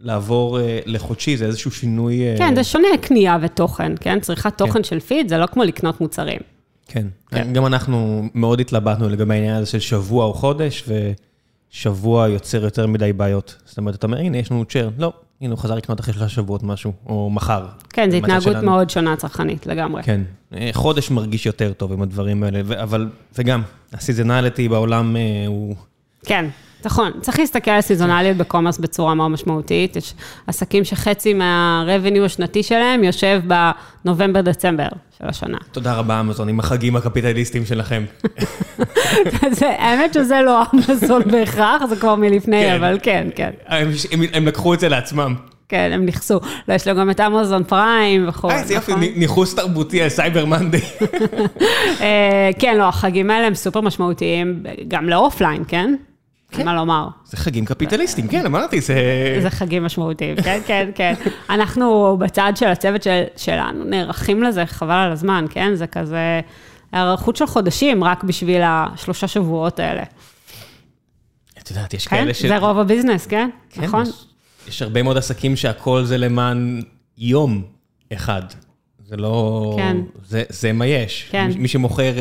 לעבור לחודשי, זה איזשהו שינוי... כן, זה שונה קנייה ותוכן, כן? צריכת תוכן של פיד, זה לא כמו לקנות מוצרים. כן, גם אנחנו מאוד התלבטנו לגבי העניין הזה של שבוע או חודש, ושבוע יוצר יותר מדי בעיות. זאת אומרת, אתה אומר, הנה, יש לנו צ'ר, לא, הנה, הוא חזר לקנות אחרי שלושה שבועות משהו, או מחר. כן, זו התנהגות מאוד שונה צרכנית, לגמרי. כן, חודש מרגיש יותר טוב עם הדברים האלה, אבל, וגם, הסיזונליטי בעולם הוא... כן, נכון, צריך להסתכל על סיזונליות בקומרס בצורה מאוד משמעותית. יש עסקים שחצי מה-revenue השנתי שלהם יושב בנובמבר-דצמבר של השנה. תודה רבה, אמזון, עם החגים הקפיטליסטיים שלכם. האמת שזה לא אמזון בהכרח, זה כבר מלפני, אבל כן, כן. הם לקחו את זה לעצמם. כן, הם נכסו. לא, יש לו גם את אמזון פריים וכו'. איזה יופי, ניכוס תרבותי על Cyber Monday. כן, לא, החגים האלה הם סופר משמעותיים, גם ל offline, כן? אין מה לומר. זה חגים קפיטליסטיים, כן, אמרתי, זה... זה חגים משמעותיים, כן, כן, כן. אנחנו בצד של הצוות שלנו נערכים לזה, חבל על הזמן, כן? זה כזה היערכות של חודשים רק בשביל השלושה שבועות האלה. את יודעת, יש כאלה ש... כן, זה רוב הביזנס, כן? נכון. יש הרבה מאוד עסקים שהכל זה למען יום אחד. זה לא... כן. זה, זה מה יש. כן. מי שמוכר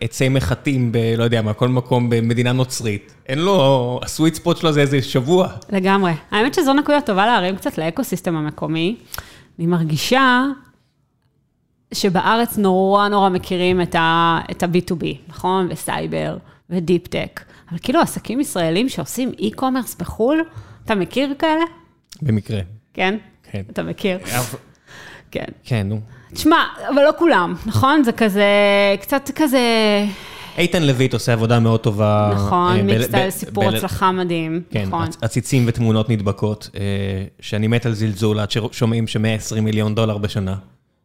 עצי מחטים ב... לא יודע מה, כל מקום במדינה נוצרית, אין לו... הסוויט ספוט שלו זה איזה שבוע. לגמרי. האמת שזו נקודה טובה להרים קצת לאקוסיסטם המקומי. אני מרגישה שבארץ נורא נורא מכירים את ה-B2B, נכון? וסייבר, ו deep-tech. אבל כאילו עסקים ישראלים שעושים e-commerce בחו"ל, אתה מכיר כאלה? במקרה. כן? כן. אתה מכיר? כן. כן, נו. תשמע, אבל לא כולם, נכון? זה כזה, קצת כזה איתן לויט עושה עבודה מאוד טובה. נכון, אה, Mixtiles, סיפור הצלחה מדהים, כן, נכון. עציצים ותמונות נדבקות, אה, שאני מת על זלזול עד ששומעים ש-120 מיליון דולר בשנה.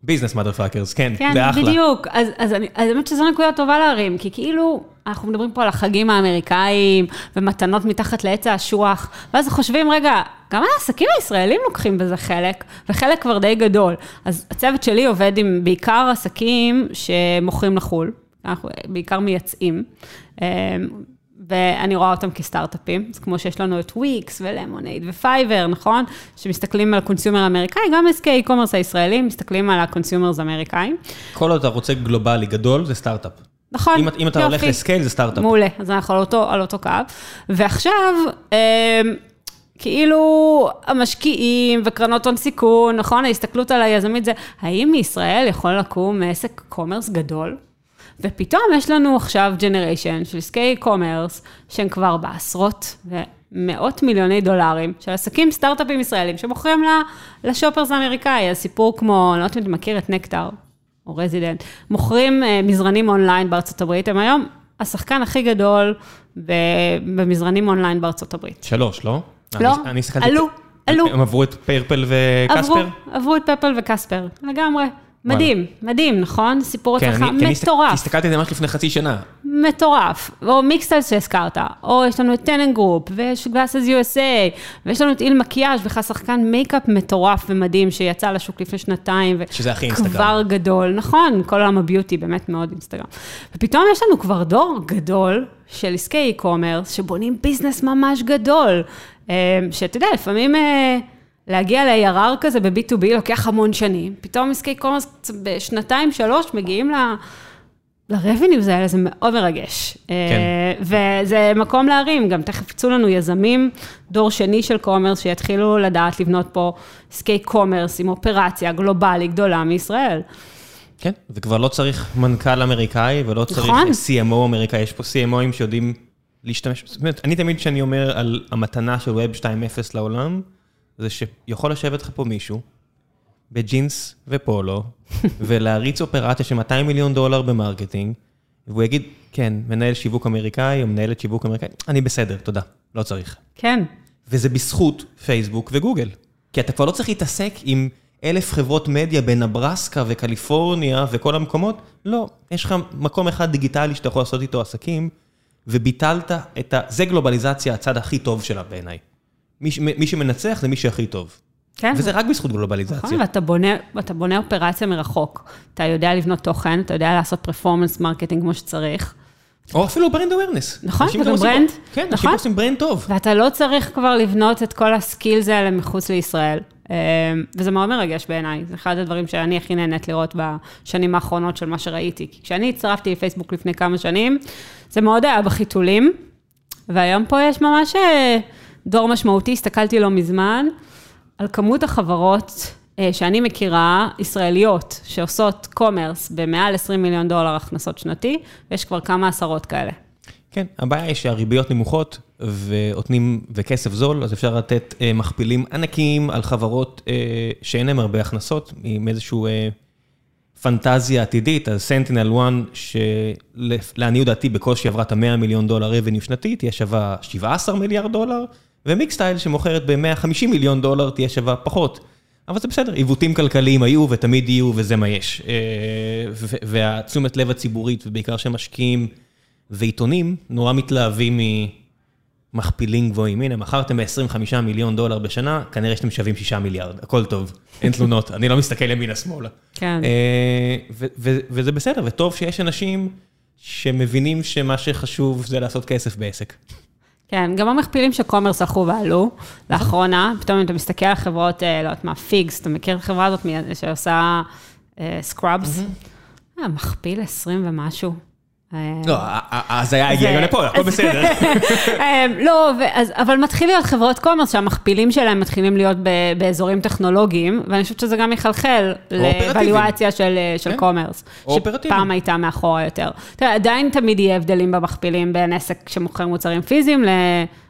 ביזנס מדר פאקרס, כן, כן, זה אחלה. בדיוק. אז, אז אני, אז האמת שזו נקודה טובה להרים, כי כאילו, אנחנו מדברים פה על החגים האמריקאים, ומתנות מתחת לעץ האשוח, ואז חושבים, רגע, גם העסקים הישראלים לוקחים בזה חלק, וחלק כבר די גדול. אז הצוות שלי עובד עם בעיקר עסקים שמוכרים לחו"ל, אנחנו בעיקר מייצאים. ואני רואה אותם כסטארט-אפים, אז כמו שיש לנו את Wix ו Lemonade ו Fiverr, נכון? שמסתכלים על ה consumer האמריקאי, גם עסקי e-commerce הישראלים מסתכלים על ה consumers האמריקאים. כל עוד אתה רוצה גלובלי גדול, זה סטארט-אפ. נכון, אם, אם אתה הולך יופי. ל scale, זה סטארט-אפ. מעולה, אז אנחנו על אותו, על אותו קו. ועכשיו, אה, כאילו המשקיעים וקרנות הון סיכון, נכון? ההסתכלות על היזמית זה, האם מישראל יכול לקום עסק commerce גדול? ופתאום יש לנו עכשיו generation של עסקי commerce, שהם כבר בעשרות ומאות מיליוני דולרים, של עסקים סטארט-אפים ישראלים שמוכרים ל shoppers האמריקאי. אז סיפור כמו, אני לא יודעת אם אתה מכיר את Nectar, או Resident, מוכרים אה, מזרנים אונליין בארצות הברית, הם היום השחקן הכי גדול במזרנים אונליין בארצות הברית. שלוש, לא? לא, אני, אני עלו, עלו. הם עברו את Purple עברו, ו Casper? עברו את Purple ו Casper, לגמרי. מדהים, מדהים, נכון? סיפור כן, הצלחה הסת- מטורף. הסתכלתי על זה ממש לפני חצי שנה. מטורף, או Mixtiles שהזכרת, או יש לנו את Tenengroup, ויש Glasses USA, ויש לנו את Il Makiage בכלל שחקן מייקאפ מטורף ומדהים שיצא לשוק לפני שנתיים, שזה הכי אינסטגרם. כבר גדול, נכון, כל עולם ה beauty באמת מאוד אינסטגרם. ופתאום יש לנו כבר דור גדול של עסקי e-commerce, שבונים business ממש גדול, אה, שאתה יודע, לפעמים... להגיע ל-ARR כזה ב-B2B לוקח המון שנים, פתאום עסקי commerce בשנתיים, שלוש, מגיעים ל... ל-revenues האלה, זה מאוד מרגש. כן. אה, וזה מקום להרים, גם תכף יצאו לנו יזמים, דור שני של commerce, שיתחילו לדעת לבנות פה עסקי commerce עם אופרציה גלובלית גדולה מישראל. כן, וכבר לא צריך מנכ"ל אמריקאי ולא צריך נכון. CMO אמריקאי, יש פה CMO ים שיודעים להשתמש, זאת אומרת, אני תמיד כשאני אומר על המתנה של Web 2.0 לעולם, זה שיכול לשבת לך פה מישהו בג'ינס ופולו, ולהריץ אופרציה של 200 מיליון דולר ב marketing, והוא יגיד, כן, מנהל שיווק אמריקאי או מנהלת שיווק אמריקאי, אני בסדר, תודה, לא צריך. כן, וזה בזכות פייסבוק וגוגל. כי אתה כבר לא צריך להתעסק עם אלף חברות מדיה בנברסקה וקליפורניה וכל המקומות, לא, יש לך מקום אחד דיגיטלי שאתה יכול לעשות איתו עסקים, וביטלת את ה... זה גלובליזציה, הצד הכי טוב שלה בעיניי. מי, שמנצח זה מי שהכי טוב. כן. וזה רק בזכות גלובליזציה. נכון, ואתה בונה, ואתה בונה אופרציה מרחוק. אתה יודע לבנות תוכן, אתה יודע לעשות performance marketing כמו שצריך. או אפילו brand awareness. נכון, אנשים וגם brand. כן, אנשים נכון. עושים brand טוב. ואתה לא צריך כבר לבנות את כל ה skills האלה מחוץ לישראל. אה, וזה מאוד מרגש בעיניי, זה אחד הדברים שאני הכי נהנית לראות בשנים האחרונות של מה שראיתי. כי כשאני הצטרפתי לפייסבוק לפני כמה שנים, זה מאוד היה בחיתולים, והיום פה יש ממש אה, דור משמעותי, הסתכלתי לא מזמן, על כמות החברות אה, שאני מכירה, ישראליות, שעושות קומרס במעל 20 מיליון דולר הכנסות שנתי, ויש כבר כמה עשרות כאלה. כן, הבעיה היא שהריביות נמוכות ונותנים, וכסף זול, אז אפשר לתת אה, מכפילים ענקיים על חברות אה, שאין להן הרבה הכנסות, עם איזושהי אה, פנטזיה עתידית, אז סנטינל 1, שלעניות דעתי בקושי עברה את ה-100 מיליון דולר רבניו שנתי, תהיה שווה 17 מיליארד דולר, ומיקסטייל שמוכרת ב-150 מיליון דולר תהיה שווה פחות. אבל זה בסדר, עיוותים כלכליים היו ותמיד יהיו וזה מה יש. אה, והתשומת לב הציבורית, ובעיקר שמשקיעים ועיתונים, נורא מתלהבים ממכפילים גבוהים. הנה, מכרתם ב-25 מיליון דולר בשנה, כנראה שאתם שווים 6 מיליארד, הכל טוב, אין תלונות, אני לא מסתכל ימינה-שמאלה. כן. אה, וזה בסדר, וטוב שיש אנשים שמבינים שמה שחשוב זה לעשות כסף בעסק. כן, גם המכפילים של commerce הלכו ועלו לאחרונה, פתאום אם אתה מסתכל על חברות, אה, לא יודעת מה, Figs, אתה מכיר את החברה הזאת שעושה scrubs? מכפיל 20 ומשהו. אה, לא, אז היה הגיע גם לפה, הכל בסדר. אה, לא, אבל מתחיל להיות חברות commerce שהמכפילים שלהם מתחילים להיות באזורים טכנולוגיים, ואני חושבת שזה גם יחלחל. לוולואציה של אה, כן. commerce. שפעם הייתה מאחורה יותר. תראה, עדיין תמיד יהיה הבדלים במכפילים בין עסק שמוכר מוצרים פיזיים.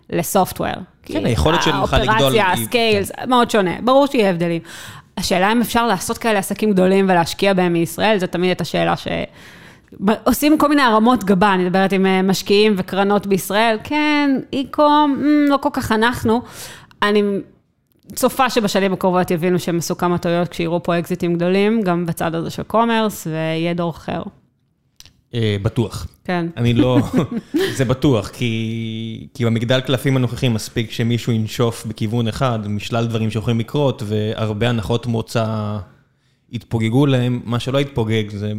ל software. כן, היכולת שלך לגדול האופרציה, היא- ה scales, מאוד שונה, ברור שיהיה הבדלים. השאלה אם אפשר לעשות כאלה עסקים גדולים ולהשקיע בהם מישראל, זו תמיד הייתה שאלה ש... עושים כל מיני הרמות גבה, אני מדברת עם אה, משקיעים וקרנות בישראל, כן, e-com, mm, לא כל כך אנחנו. אני צופה שבשנים הקרובות יבינו שהם עשו כמה טעויות כשיראו פה אקזיטים גדולים, גם בצד הזה של קומרס, ויהיה דור אחר. אה, בטוח. כן. אני לא, זה בטוח, כי, כי במגדל קלפים הנוכחי מספיק שמישהו ינשוף בכיוון אחד, משלל דברים שיכולים לקרות, והרבה הנחות מוצא יתפוגגו להם, מה שלא יתפוגג זה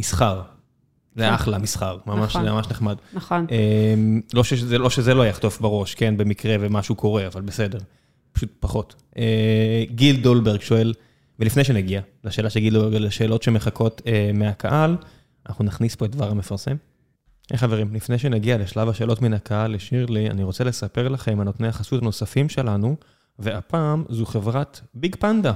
מסחר. זה כן. אחלה מסחר, ממש, נכון. זה ממש נחמד. נכון. אמ, לא שזה, לא שזה לא יחטוף בראש, כן, במקרה ומשהו קורה, אבל בסדר. פשוט פחות. אה, גיל דולברג שואל, ולפני שנגיע לשאלה של גיל דולברג, לשאלות שמחכות אה, מהקהל, אנחנו נכניס פה את דבר המפרסם. היי חברים, לפני שנגיע לשלב השאלות מן הקהל לשירלי, אני רוצה לספר לכם על נותני החסות הנוספים שלנו, והפעם זו חברת ביג פנדה.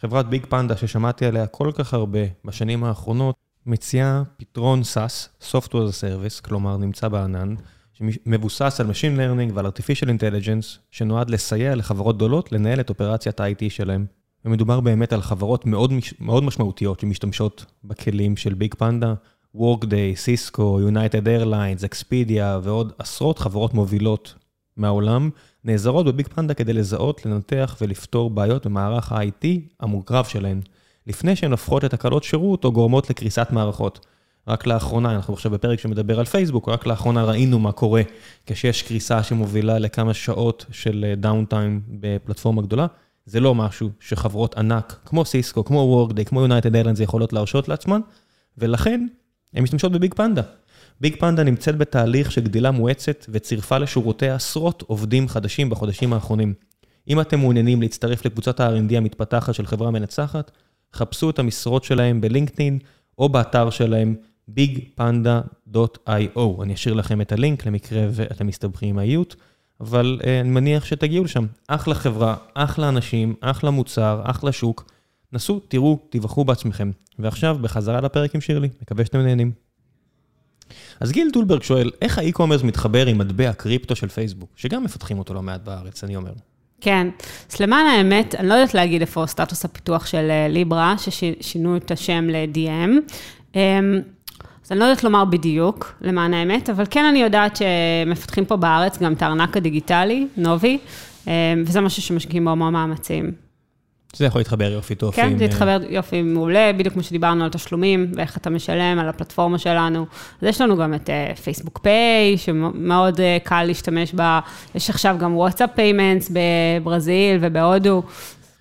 חברת ביג פנדה ששמעתי עליה כל כך הרבה בשנים האחרונות, מציעה פתרון SaaS, Software as a Service, כלומר נמצא בענן, שמבוסס על Machine Learning ועל Artificial Intelligence, שנועד לסייע לחברות גדולות לנהל את אופרציית ה-IT שלהם. ומדובר באמת על חברות מאוד, מאוד משמעותיות שמשתמשות בכלים של ביג פנדה, Workday, Cisco, United Airlines, Expedia ועוד עשרות חברות מובילות מהעולם, נעזרות בביג פנדה כדי לזהות, לנתח ולפתור בעיות במערך ה-IT המורכב שלהן, לפני שהן הופכות לתקלות שירות או גורמות לקריסת מערכות. רק לאחרונה, אנחנו עכשיו בפרק שמדבר על פייסבוק, רק לאחרונה ראינו מה קורה כשיש קריסה שמובילה לכמה שעות של דאונטיים בפלטפורמה גדולה. זה לא משהו שחברות ענק, כמו סיסקו, כמו וורקדיי, כמו יונייטד איירלנדס יכולות להרשות לעצמן, ולכן הן משתמשות בביג פנדה. ביג פנדה נמצאת בתהליך של גדילה מואצת וצירפה לשורותיה עשרות עובדים חדשים בחודשים האחרונים. אם אתם מעוניינים להצטרף לקבוצת ה-R&D המתפתחת של חברה מנצחת, חפשו את המשרות שלהם בלינקדאין או באתר שלהם bigpanda.io. אני אשאיר לכם את הלינק למקרה ואתם מסתבכים עם האיות, אבל uh, אני מניח שתגיעו לשם. אחלה חברה, אחלה אנשים, אחלה מוצר, אחלה שוק. נסו, תראו, תיווכחו בעצמכם. ועכשיו, בחזרה לפרק עם שירלי, מקווה שאתם נהנים. אז גיל טולברג שואל, איך האי-קומרס מתחבר עם מטבע קריפטו של פייסבוק, שגם מפתחים אותו לא מעט בארץ, אני אומר. כן. אז למען האמת, אני לא יודעת להגיד איפה סטטוס הפיתוח של אה, ליברה, ששינו את השם ל-DM. אמ, אז אני לא יודעת לומר בדיוק, למען האמת, אבל כן אני יודעת שמפתחים פה בארץ גם את הארנק הדיגיטלי, נובי, אמ, וזה משהו שמשקיעים בו המון מאמצים. זה יכול להתחבר יופי טוב. כן, עם, זה אה, התחבר יופי מעולה, בדיוק כמו שדיברנו על תשלומים, ואיך אתה משלם על הפלטפורמה שלנו. אז יש לנו גם את פייסבוק פיי, שמאוד אה, קל להשתמש בה, יש עכשיו גם וואטסאפ payments בברזיל ובהודו.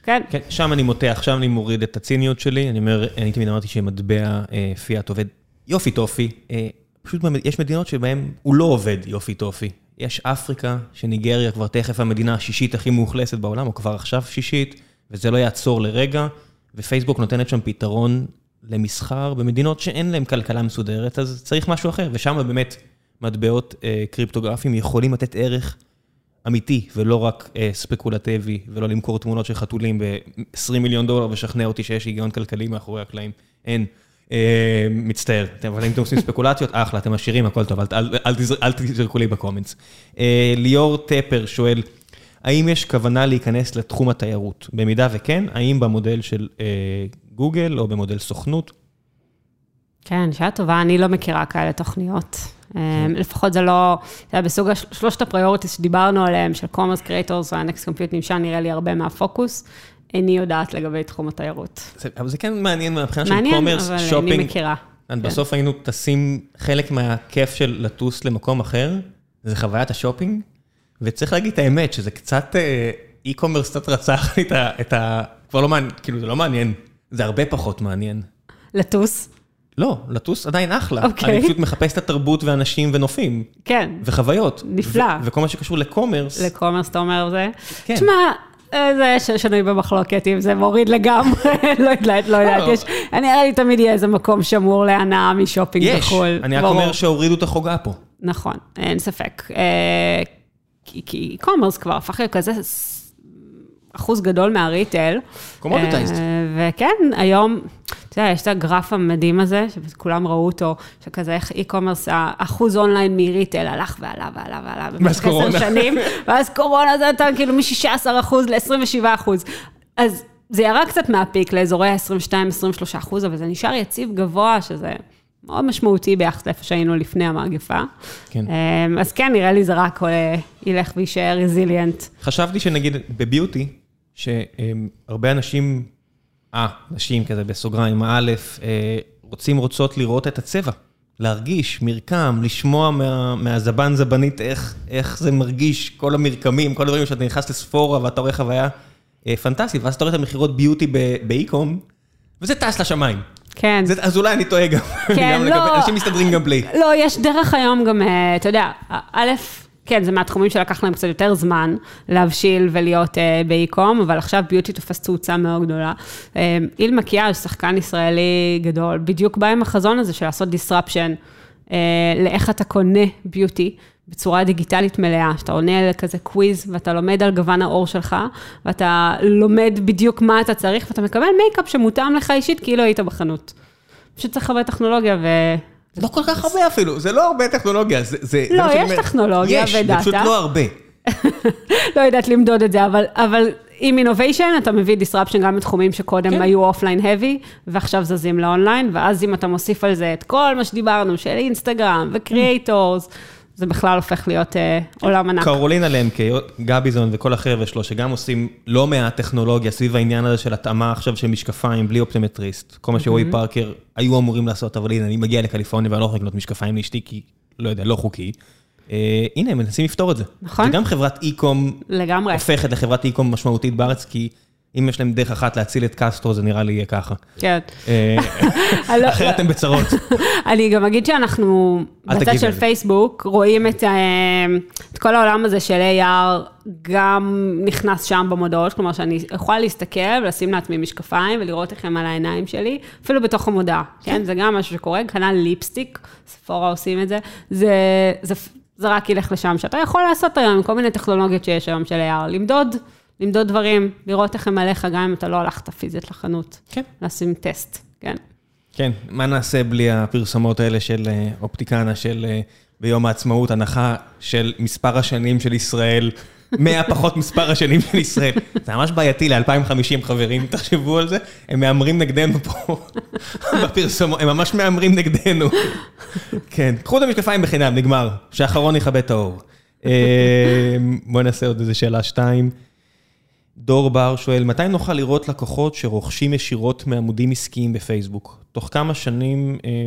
כן, כן, שם אני מוריד, שם אני מוריד את הציניות שלי. אני אומר, אני תמיד אמרתי שמטבע אה, פיאט עובד יופי טופי. אה, פשוט יש מדינות שבהן הוא לא עובד יופי טופי. יש אפריקה, שניגריה כבר תכף המדינה השישית הכי מאוכלסת בעולם, או כבר עכשיו שישית, וזה לא יעצור לרגע, ופייסבוק נותנת שם פתרון למסחר במדינות שאין להן כלכלה מסודרת, אז צריך משהו אחר, ושם באמת מטבעות אה, קריפטוגרפיים יכולים לתת ערך אמיתי, ולא רק אה, ספקולטיבי, ולא למכור תמונות של חתולים ב-20 מיליון דולר ושכנע אותי שיש היגיון כלכלי מאחורי הקלעים. אין. אה, מצטער, אבל אם אתם עושים ספקולציות, אחלה, אתם עשירים, הכל טוב, אל, אל, אל, תזר- אל תזרקו לי בקומנטס. אה, ליאור טפר שואל, האם יש כוונה להיכנס לתחום התיירות? במידה וכן, האם במודל של אה, גוגל או במודל סוכנות? כן, שאלה טובה, אני לא מכירה כאלה תוכניות. כן. לפחות זה לא, זה היה בסוג שלושת ה priorities שדיברנו עליהם, של commerce creators וה next computational נראה לי הרבה מהפוקוס. איני יודעת לגבי תחום התיירות. זה, אבל זה כן מעניין מהבחינה של מעניין, commerce, אבל שופינג. איני מכירה. כן. בסוף היינו טסים, חלק מהכיף של לטוס למקום אחר, זה חוויית השופינג, וצריך להגיד את האמת, שזה קצת, אה, e-commerce קצת רצח לי את ה... את ה... כבר לא מעניין, כאילו זה לא מעניין, זה הרבה פחות מעניין. לטוס, לא, לטוס עדיין אחלה. אוקיי. אני פשוט מחפש את התרבות ואנשים ונופים, כן, וחוויות. נפלא. וכל מה שקשור לקומרס, לקומרס אתה אומר זה. כן. תשמע, אה, זה שנוי במחלוקת, אם זה מוריד לגמרי, לא יודעת, לא יודעת, לא. יש, אני נראה לי תמיד יהיה איזה מקום שמור להנאה משופינג יש. בחו"ל. אני רק. אומר שהורידו את העוקץ פה. נכון, אין ספק. כי- כי e-commerce כבר הפך להיות כזה אחוז גדול מהריטל. Commoditized. אה, וכן, היום, אתה יודע, יש את הגרף המדהים הזה, שכולם ראו אותו, שכזה איך e-commerce, האחוז אונליין מריטל הלך ועלה ועלה ועלה. עשר קורונה. שנים, ואז קורונה זה נתן כאילו מ-16 אחוז ל-27 אחוז. אז זה ירד קצת מהפיק לאזורי ה-22-23 אחוז, אבל זה נשאר יציב גבוה, שזה מאוד משמעותי ביחס לאיפה שהיינו לפני המגפה. כן. אמ, אז כן, נראה לי זה רק אה, ילך ויישאר רזיליאנט. חשבתי שנגיד בביוטי, שהרבה אנשים, אה, נשים כזה בסוגריים, א', אה, רוצים, רוצות לראות את הצבע. להרגיש, מרקם, לשמוע מה, מהזבן זבנית איך, איך זה מרגיש, כל המרקמים, כל הדברים שאתה נכנס לספורה ואתה רואה חוויה אה, פנטסטית, ואז אתה רואה את המכירות ביוטי באיקום, וזה טס לשמיים. כן. זה, אז אולי אני טועה גם. כן, גם לא. לגבי, אנשים מסתדרים גם בלי. לא, יש דרך היום גם, אה, אתה יודע, א', כן, זה מהתחומים שלקח להם קצת יותר זמן להבשיל ולהיות אה, באי-קום, אבל עכשיו ביוטי תופס תאוצה מאוד גדולה. אה, איל מקיאז', שחקן ישראלי גדול, בדיוק בא עם החזון הזה של לעשות disruption אה, לאיך אתה קונה ביוטי. בצורה דיגיטלית מלאה, שאתה עונה על כזה קוויז, ואתה לומד על גוון העור שלך, ואתה לומד בדיוק מה אתה צריך, ואתה מקבל מייקאפ שמותאם לך אישית, כאילו היית בחנות. פשוט צריך הרבה טכנולוגיה ו... לא כל כך הרבה אפילו, זה לא הרבה טכנולוגיה, זה... זה לא, זה יש. טכנולוגיה יש, ודאטה. זה פשוט לא הרבה. לא יודעת למדוד את זה, אבל, אבל עם innovation אתה מביא disruption גם בתחומים שקודם. כן. היו offline heavy, ועכשיו זזים לאונליין, ואז אם אתה מוסיף על זה את כל מה שדיברנו, של אינסטגרם ו creators, זה בכלל הופך להיות אה, עולם ענק. קרולינה למקה, גביזון וכל החבר'ה שלו, שגם עושים לא מעט טכנולוגיה סביב העניין הזה של התאמה עכשיו של משקפיים בלי אופטומטריסט. כל מה שרועי פארקר היו אמורים לעשות, אבל הנה, אני מגיע לקליפורניה ואני לא יכול לקנות משקפיים לאשתי, כי, לא יודע, לא חוקי. אה, הנה, הם מנסים לפתור את זה. נכון. וגם חברת אי-קום לגמרי. הופכת לחברת אי-קום משמעותית בארץ, כי אם יש להם דרך אחת להציל את קסטרו, זה נראה לי יהיה ככה. כן. אה, לא- אחרת הם בצרות. אני גם אגיד שאנחנו, בצד של. פייסבוק, רואים את, אה, את כל העולם הזה של AR, גם נכנס שם במודעות, כלומר שאני יכולה להסתכל ולשים לעצמי משקפיים ולראות איך הם על העיניים שלי, אפילו בתוך המודעה, כן? זה גם משהו שקורה, כנ"ל ליפסטיק, ספורה עושים את זה, זה, זה, זה רק ילך לשם, שאתה יכול לעשות היום עם כל מיני טכנולוגיות שיש היום של AR, למדוד. למדוד דברים, לראות איך הם עליך, גם אם אתה לא הלכת פיזית לחנות. כן. לשים טסט, כן. כן, מה נעשה בלי הפרסומות האלה של אה, אופטיקנה, של אה, ביום העצמאות, הנחה של מספר השנים של ישראל, 100 פחות מספר השנים של ישראל. זה ממש בעייתי ל-2050 חברים, תחשבו על זה, הם מהמרים נגדנו פה בפרסומות, הם ממש מהמרים נגדנו. כן, קחו את המשקפיים בחינם, נגמר, שהאחרון יכבה את האור. אה, בואו נעשה עוד איזה שאלה שתיים. דור בר שואל, מתי נוכל לראות לקוחות שרוכשים ישירות מעמודים עסקיים בפייסבוק? תוך כמה שנים... אה,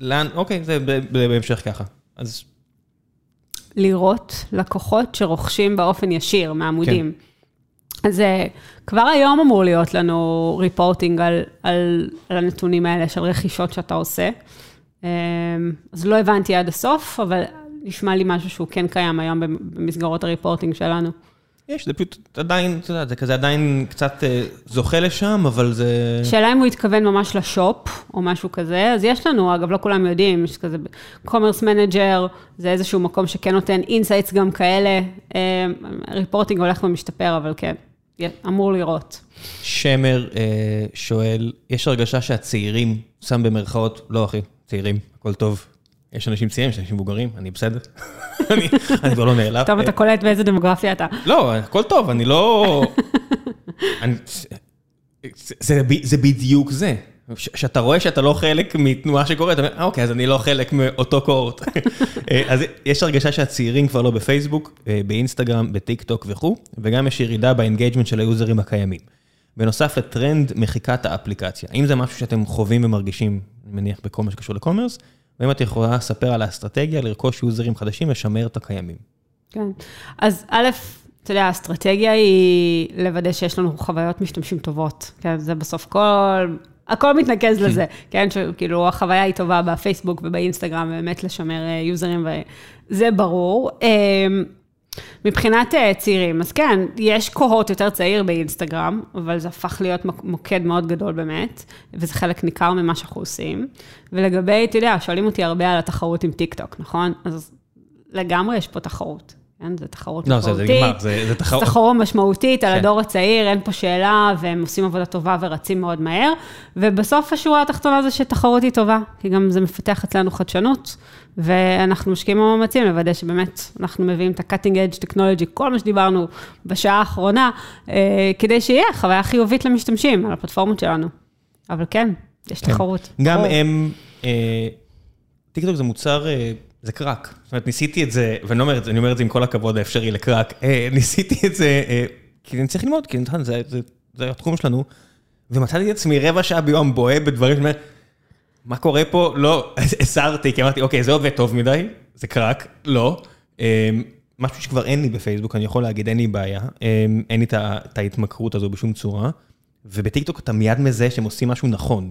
לאן? אוקיי, זה בהמשך ככה. אז לראות לקוחות שרוכשים באופן ישיר מעמודים. כן. אז אה, כבר היום אמור להיות לנו ריפורטינג על, על, על הנתונים האלה של רכישות שאתה עושה. אה, אז לא הבנתי עד הסוף, אבל נשמע לי משהו שהוא כן קיים היום במסגרות הריפורטינג שלנו. יש, זה פשוט עדיין, את יודעת, זה כזה עדיין קצת אה, זוכה לשם, אבל זה... שאלה אם הוא התכוון ממש ל shop או משהו כזה, אז יש לנו, אגב, לא כולם יודעים, יש כזה commerce manager, זה איזשהו מקום שכן נותן insights גם כאלה, reporting הולך ומשתפר, אבל כן, אמור לראות. שמר אה, שואל, יש הרגשה שהצעירים, שם במרכאות, לא אחי, צעירים, הכל טוב. יש אנשים צעירים, יש אנשים מבוגרים, אני בסדר. אני כבר לא נעלב. טוב, אתה קולט באיזה דמוגרפיה אתה. לא, הכל טוב, אני לא... זה- בדיוק זה. ש- שאתה רואה שאתה לא חלק מתנועה שקורית, אתה אומר, "אה, אוקיי, אז אני לא חלק מאותו cohort. אה, אז יש הרגשה שהצעירים כבר לא בפייסבוק, אה, באינסטגרם, בטיק טוק וכו', וגם יש ירידה ב engagement של היוזרים הקיימים. בנוסף לטרנד מחיקת האפליקציה. האם זה משהו שאתם חווים ומרגישים, אני מניח, בכל מה שקשור ל commerce? ואם את יכולה לספר על האסטרטגיה לרכוש יוזרים חדשים, לשמר את הקיימים. כן. אז א', אתה יודע, האסטרטגיה היא לוודא שיש לנו חוויות משתמשים טובות. כן, זה בסוף כל... הכל מתנקז לזה, כן, שכאילו החוויה היא טובה בפייסבוק ובאינסטגרם, באמת לשמר אה, יוזרים, וזה ברור. מבחינת אה, צעירים, אז כן, יש קוהוט יותר צעיר באינסטגרם, אבל זה הפך להיות מוק- מוקד מאוד גדול באמת, וזה חלק ניכר ממה שאנחנו עושים. ולגבי, אתה יודע, שואלים אותי הרבה על התחרות עם טיק טוק, נכון? אז לגמרי יש פה תחרות. כן, זו תחרות לא, זה- משמעותית. זה נגמר, זה- זה תחרות. תחרות משמעותית על כן. הדור הצעיר, אין פה שאלה, והם עושים עבודה טובה ורצים מאוד מהר. ובסוף השורה התחתונה זה שתחרות היא טובה, כי גם זה מפתח אצלנו חדשנות, ואנחנו משקיעים מאמצים לוודא שבאמת אנחנו מביאים את ה-cutting edge technology, כל מה שדיברנו בשעה האחרונה, אה, כדי שיהיה חוויה חיובית למשתמשים על הפלטפורמות שלנו. אבל כן, יש כן. תחרות. גם. הם, אה, טיקטוק זה מוצר, אה, זה קראק. זאת אומרת, ניסיתי את זה, ואני לא אומר את זה, אני אומר את זה עם כל הכבוד האפשרי לקראק, אה, ניסיתי את זה, אה, כי אני צריך ללמוד, כי נתן, זה, זה, זה התחום שלנו, ומצאתי את עצמי רבע שעה ביום בוהה בדברים, שאני אומר, מה קורה פה? לא, הסרתי, כי אמרתי, אוקיי, זה עובד טוב מדי, זה קראק, לא. אה, משהו שכבר אין לי בפייסבוק, אני יכול להגיד, אין לי בעיה, אה, אין לי את ההתמכרות הזו בשום צורה, ובטיקטוק אתה מיד מזהה שהם עושים משהו נכון.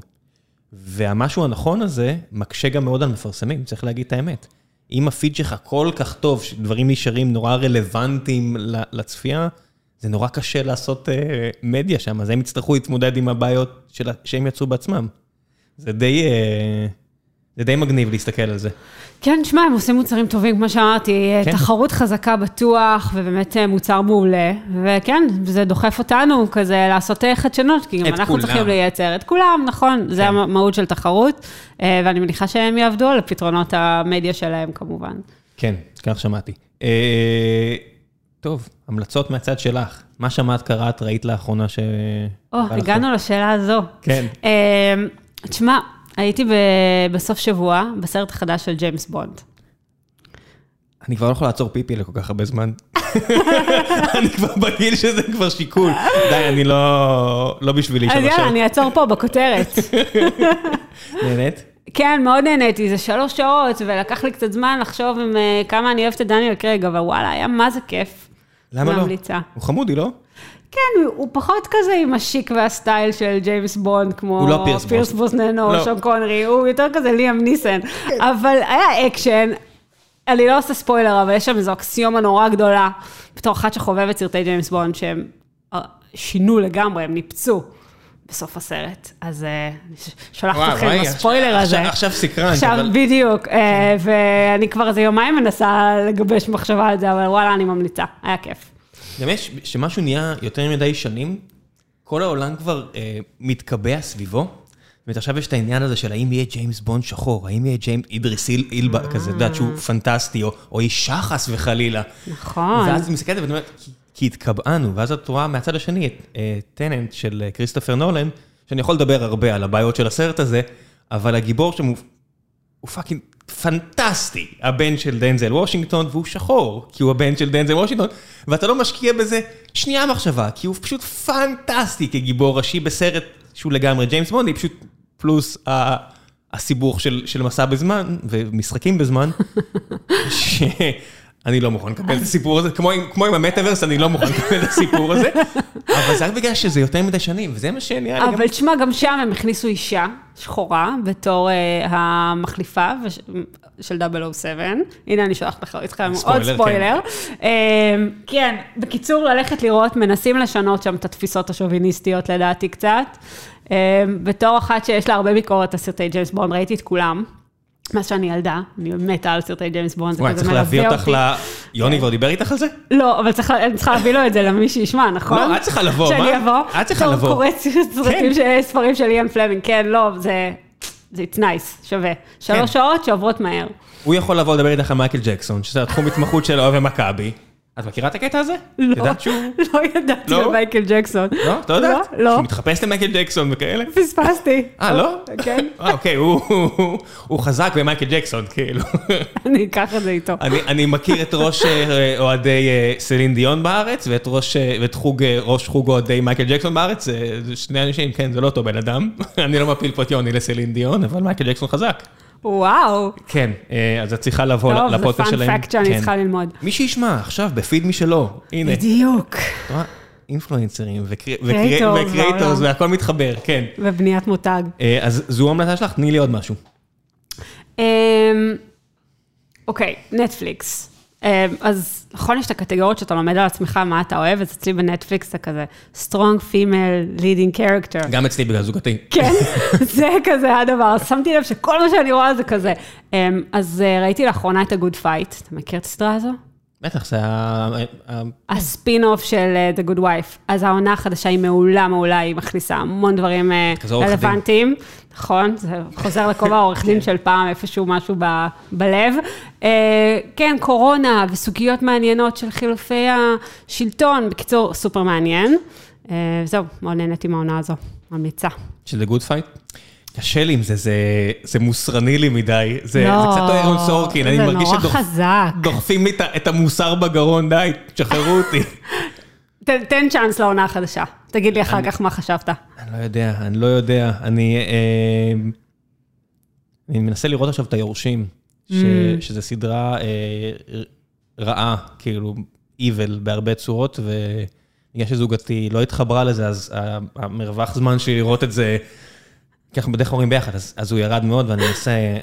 והמשהו הנכון הזה מקשה גם מאוד על מפרסמים, צריך להגיד את האמת. אם הפיד שלך כל כך טוב, שדברים נשארים נורא רלוונטיים לצפייה, זה נורא קשה לעשות אה, מדיה שם, אז הם יצטרכו להתמודד עם הבעיות של, שהם יצרו בעצמם. זה די, אה, זה די מגניב להסתכל על זה. כן, שמע, הם עושים מוצרים טובים, כמו שאמרתי, כן. תחרות חזקה בטוח, ובאמת אה, מוצר מעולה, וכן, זה דוחף אותנו כזה לעשות אה, חדשנות, כי גם אנחנו כולם. צריכים לייצר את כולם, נכון, זה כן. המהות של תחרות, אה, ואני מניחה שהם יעבדו על פתרונות המדיה שלהם כמובן. כן, כך שמעתי. אה, טוב, המלצות מהצד שלך. מה שמעת, קראת, ראית לאחרונה ש... או, הגענו לשאלה הזו. כן. אה, תשמע, הייתי ב- בסוף שבוע בסרט החדש של ג'יימס בונד. אני כבר לא יכול לעצור פיפי לכל כך הרבה זמן. אני כבר בגיל שזה כבר שיקול. די, אני לא, לא בשבילי אז שלוש יאללה, שעות. אני אעצור פה בכותרת. נהנית? כן, מאוד נהניתי, זה שלוש שעות, ולקח לי קצת זמן לחשוב עם, אה, כמה אני אוהבת את דניאל קרייג, אבל וואלה, היה מה זה כיף. למה לא? ממליצה. הוא חמודי, לא? כן, הוא- פחות כזה עם השיק והסטייל של ג'יימס בונד, כמו לא פירס פירס ברוסנן. ברוסנן או לא. שון קונרי, הוא יותר כזה ליאם ניסן. אבל היה אקשן, אני לא עושה ספוילר, אבל יש שם איזו אקסיומה נורא גדולה, בתור אחת שחובבת סרטי ג'יימס בונד, שהם אה, שינו לגמרי, הם ניפצו. בסוף הסרט, אז אה, אני ש- שולחת אתכם וואי, עם הספוילר עכשיו- הזה. עכשיו סקרנת, עכשיו, אבל- בדיוק, אה, ואני כבר איזה יומיים מנסה לגבש מחשבה על זה, אבל וואלה, אני ממליצה, היה כיף. גם יש, שמשהו נהיה יותר מדי שנים, כל העולם כבר אה, מתקבע סביבו. זאת אומרת, עכשיו יש את העניין הזה של האם יהיה ג'יימס בונד שחור, האם יהיה ג'יימס אידריס איל- אילבה כזה, את יודעת שהוא פנטסטי, או, או אישה חס וחלילה. נכון. ואז את מסתכלת ואת אומרת, "כי- התקבענו, ואז את רואה מהצד השני את אה, טננט של אה, כריסטופר נולן, שאני יכול לדבר הרבה על הבעיות של הסרט הזה, אבל הגיבור שם הוא, הוא fucking פנטסטי, הבן של דנזל וושינגטון, והוא שחור, כי הוא הבן של דנזל וושינגטון, ואתה לא משקיע בזה שנייה מחשבה, כי הוא פשוט פנטסטי כגיבור ראשי בסרט שהוא לגמרי ג'יימס בונדי, פשוט פלוס ה... הסיבוך של, של מסע בזמן ומשחקים בזמן, שאני לא מוכן לקבל את הסיפור הזה, כמו עם, המטאוורס, אני לא מוכן לקבל את הסיפור הזה, אבל זה רק בגלל שזה יותר מדי שנים, וזה מה שנראה לי. אבל תשמע, גם שם הם הכניסו אישה שחורה בתור אה, המחליפה של 007. הנה, אני שולחת לך עוד ספוילר, ספוילר. אה, כן, בקיצור, ללכת לראות, מנסים לשנות שם את התפיסות השוביניסטיות לדעתי קצת. אה, בתור אחת שיש לה הרבה ביקורת על סרטי ג'יימס בונד, ראיתי את כולם. מאז שאני ילדה, אני מתה על סרטי ג'יימס בונד, זה וואי, צריך להביא אותך. ל... יוני כבר דיבר איתך על זה? לא, אבל אני צריכה להביא לו את זה למי שישמע, נכון? לא, את צריכה לבוא, מה? שאני אבוא? את צריכה לבוא. סרטים, כן. ספרים של איאן פלמינג, כן, לא, זה... זה it's nice, שווה. שלוש כן. שעות שעוברות מהר. הוא יכול לבוא לדבר איתך על מייקל ג'קסון, שזה התחום התמחות שלו ומכבי. את מכירה את הקטע הזה? לא, את יודעת שהוא... לא ידעתי לא? על מייקל ג'קסון. לא? את לא יודעת? לא, לא. שהוא מתחפש למייקל ג'קסון וכאלה? פספסתי. אה, לא? כן, אה, אוקיי, הוא- חזק במייקל ג'קסון, כאילו. אני אקח את זה איתו. אני, מכיר את ראש אה, אוהדי אה, סלין דיון בארץ, ואת ראש, אה, חוג, ראש חוג אוהדי מייקל ג'קסון בארץ, זה שני אנשים, כן, זה לא אותו בן אדם. אני לא מפיל פה את יוני לסלין דיון, אבל מייקל ג'קסון חזק. וואו. כן, אה, אז את צריכה לבוא טוב, זה לפודקאסט שלהם. פאנ פקט שאני כן. צריכה ללמוד. מי שישמע, עכשיו, בפיד משלו, הנה. בדיוק. אינפלואנסרים בעולם. והכל מתחבר, כן. ובניית מותג. אה, אז זו ההמלצה שלך, תני לי עוד משהו. אמ, אוקיי, נטפליקס. אמ, אז נכון, יש את הקטגוריות שאתה לומד על עצמך, מה אתה אוהב, אז אצלי בנטפליקס זה כזה strong female leading character. גם אצלי בגלל זוגתי. כן, זה כזה הדבר. שמתי לב שכל מה שאני רואה זה כזה. אמ, אז אה, ראיתי לאחרונה את ה-good fight. אתה מכיר את הסדרה הזו? בטח, זה ה... ה- הספין-אוף של אה, The Good Wife. אז העונה החדשה היא מעולה, מעולה, היא מכניסה המון דברים אה. רלוונטיים. נכון, זה חוזר לכובע העורך דין של פעם, איפשהו משהו ב- בלב. אה, כן, קורונה וסוגיות מעניינות של חילופי השלטון. בקיצור, סופר מעניין. זהו, מאוד נהניתי מהעונה הזו, ממליצה. שזה good fight. קשה לי עם זה, זה, זה מוסרני לי מדי. זה, לא, זה קצת אהרון סורקין, אני מרגיש. שדוחפים לי את המוסר בגרון, די, תשחררו אותי. תן, תן צ'אנס לעונה החדשה. תגיד לי אחר כך מה חשבת. אני לא יודע, אני לא יודע. אני, אה, אני מנסה לראות עכשיו את היורשים, ש, Mm. שזו סדרה אה, רעה, כאילו, evil בהרבה צורות, ובגלל שזוגתי לא התחברה לזה, אז המרווח זמן שלי לראות את זה, כי אנחנו בדרך כלל רואים ביחד, אז, אז הוא ירד מאוד, ואני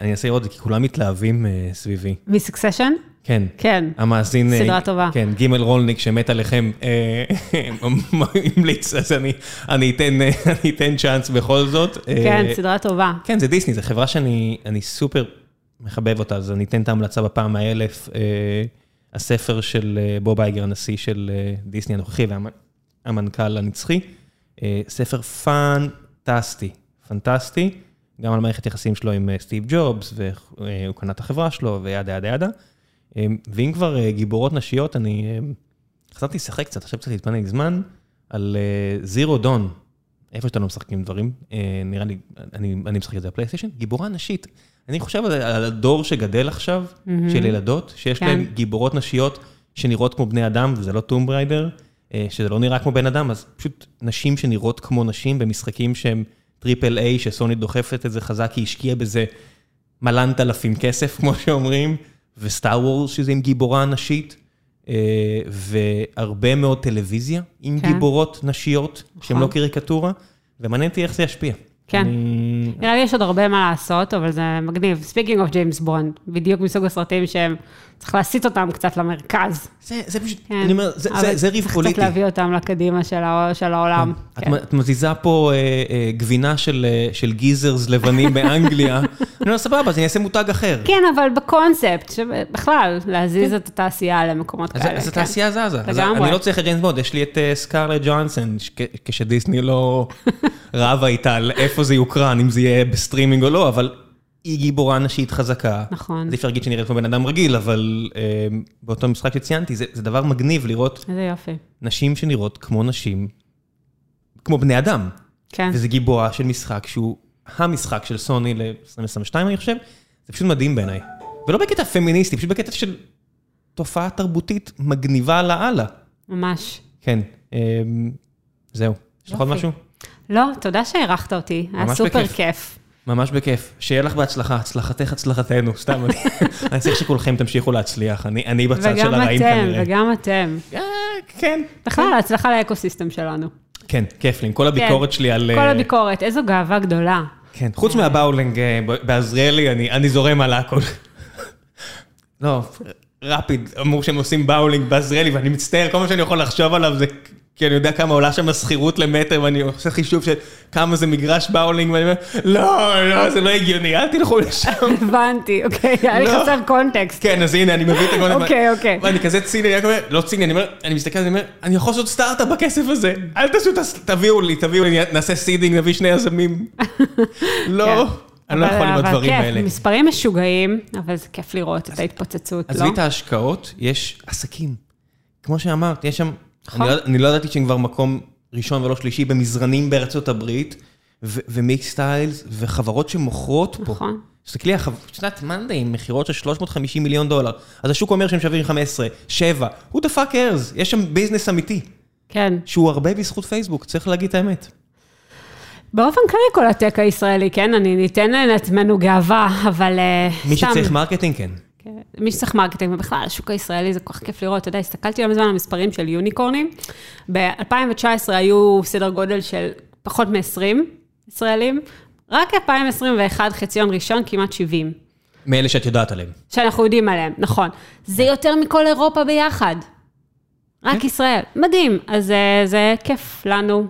אנסה, לראות את זה, כי כולם מתלהבים אה, סביבי. מסקסשן? כן. כן. המאזין... אה, סדרה טובה. כן, גימל רולניק שמת עליכם, אה, המליץ, אז אני, אני, אתן, אה, אני אתן צ'אנס בכל זאת. אה, כן, סדרה טובה. כן, זה דיסני, זו חברה שאני אני סופר מחבב אותה, אז אני אתן את ההמלצה בפעם האלף. אה, הספר של אה, בוב אייגר, הנשיא של אה, דיסני הנוכחי והמנכ"ל הנצחי. אה, ספר פנטסטי, פנטסטי, גם על מערכת יחסים שלו עם אה, סטיב ג'ובס, והוא קנה את החברה שלו, וידה ידה ידה. אה, ואם כבר אה, גיבורות נשיות, אני אה, חשבתי לשחק קצת, עכשיו קצת להתפנק זמן, על זירו דון, איפה שאתה לא משחקים דברים, אה, נראה לי, אני, אני משחק את זה בפלייסטיישן, גיבורה נשית. אני חושב על, על הדור שגדל עכשיו, של ילדות, שיש כן. להם גיבורות נשיות שנראות כמו בני אדם, וזה לא טום בריידר, אה, שזה לא נראה כמו בן אדם, אז פשוט נשים שנראות כמו נשים במשחקים שהם triple A, שסוני דוחפת את זה חזק, כי היא השקיעה בזה מלאנתלפים כסף, כמו שאומרים, וסטאר וורס, שזה עם גיבורה נשית, אה, והרבה מאוד טלוויזיה עם כן. גיבורות נשיות, שהן לא נכון. קריקטורה, ומעניין אותי איך זה ישפיע. כן. אני- נראה לי יש עוד הרבה מה לעשות, אבל זה מגניב. speaking of ג'יימס בונד, בדיוק מסוג הסרטים שהם, צריך להסיט אותם קצת למרכז. זה, זה פשוט, כן. אני אומר, זה, זה, זה ריב צריך פוליטי. קצת להביא אותם לקדימה של ה- של העולם. את, כן. את מזיזה פה אה, אה, גבינה של, אה, של geezers לבנים באנגליה, אני אומר, סבבה, אז אני אעשה מותג אחר. כן, אבל בקונספט, שבכלל, להזיז את התעשייה למקומות כן. אז, כאלה. אז כן. התעשייה זזה. אז לגמרי. אני לא צריך את ג'יימס בונד, יש לי את אה, סקרלט ג'והנסון, כשדיסני לא רבה איתה על איפה זה יוקרן, אם זה יהיה בסטרימינג או לא, אבל היא גיבורה נשית חזקה. נכון. אז אי אפשר להגיד שנראית כמו בן אדם רגיל, אבל אה, באותו משחק שציינתי, זה, זה דבר מגניב לראות איזה יופי. נשים שנראות כמו נשים, כמו בני אדם. כן. וזה גיבורה של משחק שהוא המשחק של סוני ל-2022, אני חושב. זה פשוט מדהים בעיניי. ולא בקטע פמיניסטי, פשוט בקטע של תופעה תרבותית מגניבה לאללה. ממש. כן, אמ, זהו. יש לך עוד. משהו? לא, תודה שהערכת אותי, היה סופר בכיף. כיף. ממש בכיף. שיהיה לך בהצלחה, הצלחתך הצלחתנו, סתם. אני- צריך שכולכם תמשיכו להצליח, אני אני בצד של וגם הרעים אתם, כנראה. וגם אתם. אה, כן. בכלל, הצלחה ל ecosystem שלנו. כן, כיף לי, עם כל הביקורת שלי על... כל אה, הביקורת, איזו גאווה גדולה. כן, חוץ מהבאולינג אה, ב- בעזריאלי, אני, אני זורם על הכל. לא, רפיד, אמרו שהם עושים באולינג בעזריאלי, ואני מצטער, כל מה שאני יכול לחשוב עליו זה, כי אני יודע כמה עולה שם השכירות למטר, ואני עושה חישוב של כמה זה מגרש באולינג, ואני אומר, לא, לא, זה לא הגיוני, אל תלכו לשם. הבנתי, אוקיי, היה לי לא. חסר context. כן, אז הנה, אני מביא את הגונן. אוקיי, אוקיי. ואני כזה ציני, אני אומר, לא ציני, אני אומר, אני מסתכל, אני אומר, אני יכול לעשות סטארט-אפ בכסף הזה, אל תעשו את. תביאו לי, תביאו לי, נעשה seeding, נביא שני יזמים. לא, כן. אני לא אבל- יכול עם אבל הדברים כיף, האלה. מספרים משוגעים, אבל זה כיף לראות את ההתפוצצות, לא? עזבי את ההשקעות, יש עסקים. כמו שאמרת, יש שם. אני לא- אני לא ידעתי שהם כבר מקום ראשון ולא שלישי במזרנים בארצות הברית, ומיקסטיילס, וחברות שמוכרות פה. נכון. תסתכלי, יודעת, מאנדי עם מכירות של 350 מיליון דולר, אז השוק אומר שהם שווים 15, 7, who the fuck cares, יש שם business אמיתי, כן. שהוא הרבה בזכות פייסבוק, צריך להגיד את האמת. באופן כללי כל הטק הישראלי, כן? אני ניתן לעצמנו גאווה, אבל אה, מי סתם. שצריך marketing, כן. מי שצריך marketing, ובכלל, השוק הישראלי זה כל כך כיף לראות. אתה יודע, הסתכלתי לא מזמן על המספרים של יוניקורנים. ב-2019 היו סדר גודל של פחות מ-20 ישראלים, רק 2021, חציון ראשון, כמעט 70. מאלה שאת יודעת עליהם. שאנחנו יודעים עליהם, נכון. זה יותר מכל אירופה ביחד. רק כן. ישראל. מדהים. אז אה, זה כיף לנו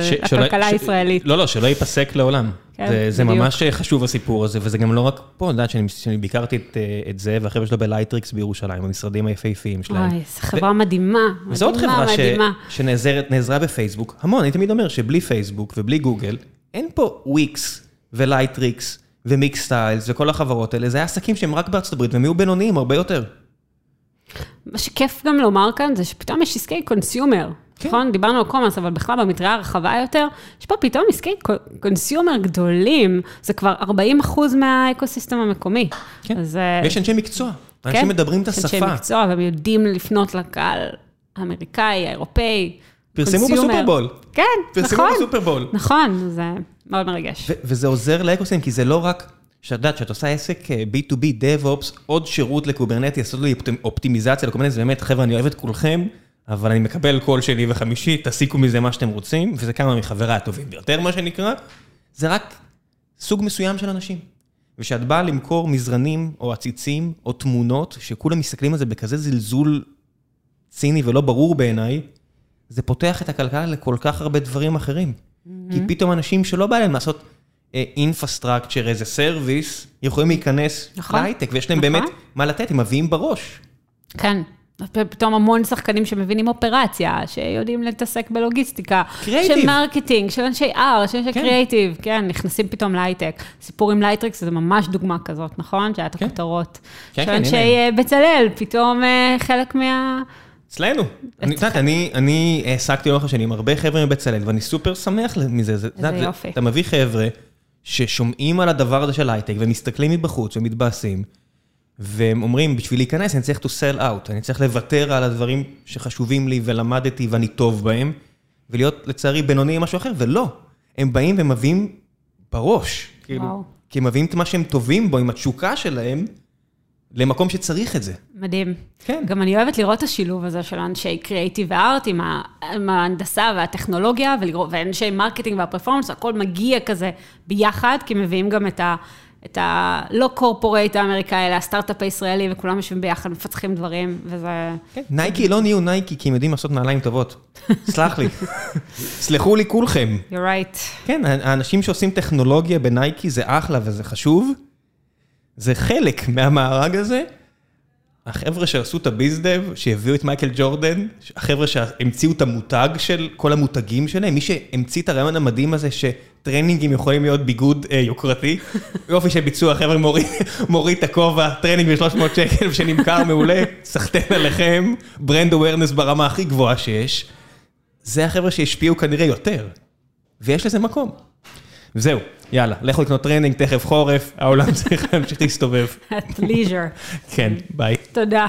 ש- הישראלית. לא, לא, שלא ייפסק לעולם. כן, זה- זה בדיוק. ממש חשוב הסיפור הזה, וזה גם לא רק פה, את יודעת שאני ביקרתי את, אה, את זה, והחבר'ה שלו בלייטריקס בירושלים, המשרדים היפהפיים שלהם. אוי, זו חברה מדהימה. וזו עוד מדהימה, חברה ש- מדהימה. שנעזרת, נעזרה בפייסבוק, המון, אני תמיד אומר שבלי פייסבוק ובלי גוגל, אין פה וויקס ולייטריקס ומיקסטיילס וכל החברות האלה, זה עסקים שהם רק בארצות הברית והם יהיו בינוניים הרבה יותר. מה שכיף גם לומר כאן זה שפתאום יש עסקי consumer. נכון? דיברנו על commerce, אבל בכלל במטריה הרחבה יותר, יש פה פתאום עסקי consumer גדולים, זה כבר 40 אחוז מה ecosystem המקומי. כן, אז, אה, ויש אנשי מקצוע, אנשים כן, מדברים את יש אנשי השפה. מקצוע, והם יודעים לפנות לקהל האמריקאי, האירופאי. פרסמו consumer. בסופרבול. כן, פרסמו נכון. בסופרבול. נכון, זה מאוד מרגש. ו- וזה עוזר לאקוסיסטם, כי זה לא רק, שאת יודעת, כשאת עושה עסק אה, B2B, DevOps, עוד שירות לקוברנטי, לעשות לי אופט- אופטימיזציה לקוברנטי, זה באמת, חבר'ה, אני אוהב את כולכם, אבל אני מקבל כל שני וחמישי, תסיקו מזה מה שאתם רוצים, וזה כמה מחבריי הטובים ביותר, מה שנקרא, זה רק סוג מסוים של אנשים. וכשאת באה למכור מזרנים, או עציצים, או תמונות, שכולם מסתכלים על זה בכזה זלזול ציני ולא ברור בעיניי, זה פותח את הכלכלה לכל כך הרבה דברים אחרים. כי פתאום אנשים שלא בא להם לעשות infrastructure, as a service, יכולים להיכנס נכון. להייטק, ויש להם נכון. באמת מה לתת, הם מביאים בראש. כן. פתאום המון שחקנים שמבינים אופרציה, שיודעים להתעסק בלוגיסטיקה. קריאייטיב. של marketing, של אנשי art, של אנשי כן. קריאייטיב, כן, נכנסים פתאום להייטק. סיפור עם לייטריקס זה ממש דוגמה כזאת, נכון? שהיה את כן. הכותרות. כן, של כן, אנשי הנה. אה, בצלאל, פתאום אה, חלק מה... אצלנו. אני, את יודעת, אני, אני העסקתי לאורך השנים הרבה חבר'ה מבצלאל, ואני סופר שמח מזה. זה, זה- יופי. אתה מביא חבר'ה ששומעים על הדבר הזה של הייטק, ומסתכלים מבחוץ ומתבאסים, והם אומרים, בשביל להיכנס אני צריך to sell out, אני צריך לוותר על הדברים שחשובים לי ולמדתי ואני טוב בהם, ולהיות לצערי בינוני עם משהו אחר, ולא. הם באים ומביאים בראש. כאילו, וואו. כי הם מביאים את מה שהם טובים בו, עם התשוקה שלהם, למקום שצריך את זה. מדהים. כן. גם אני אוהבת לראות את השילוב הזה של אנשי creative ו art עם, ה- עם ההנדסה והטכנולוגיה, ולראות, ואנשי marketing וה performance, הכל מגיע כזה ביחד, כי מביאים גם את ה... את הלא corporate האמריקאי, אלא הסטארט-אפ הישראלי, וכולם יושבים ביחד, מפצחים דברים, וזה... כן, נייקי לא נהיו נייקי כי הם יודעים לעשות נעליים טובות. סלח לי. סלחו לי כולכם. You're right. כן, האנשים שעושים טכנולוגיה בנייקי זה אחלה וזה חשוב. זה חלק מהמארג הזה. החבר'ה שעשו את ה bizdev, שהביאו את מייקל ג'ורדן, החבר'ה שהמציאו את המותג של כל המותגים שלהם, מי שהמציא את הרעיון המדהים הזה שטרנינגים יכולים להיות ביגוד אה, יוקרתי, יופי של ביצוע, חבר'ה מוריד, את הכובע, טרנינג ב-300 שקל שנמכר מעולה, סחתיין עליכם, brand awareness ברמה הכי גבוהה שיש. זה החבר'ה שהשפיעו כנראה יותר, ויש לזה מקום. זהו, יאללה, לכו לקנות טרנינג, תכף חורף, העולם צריך להמשיך להסתובב. athleisure. כן, ביי. תודה.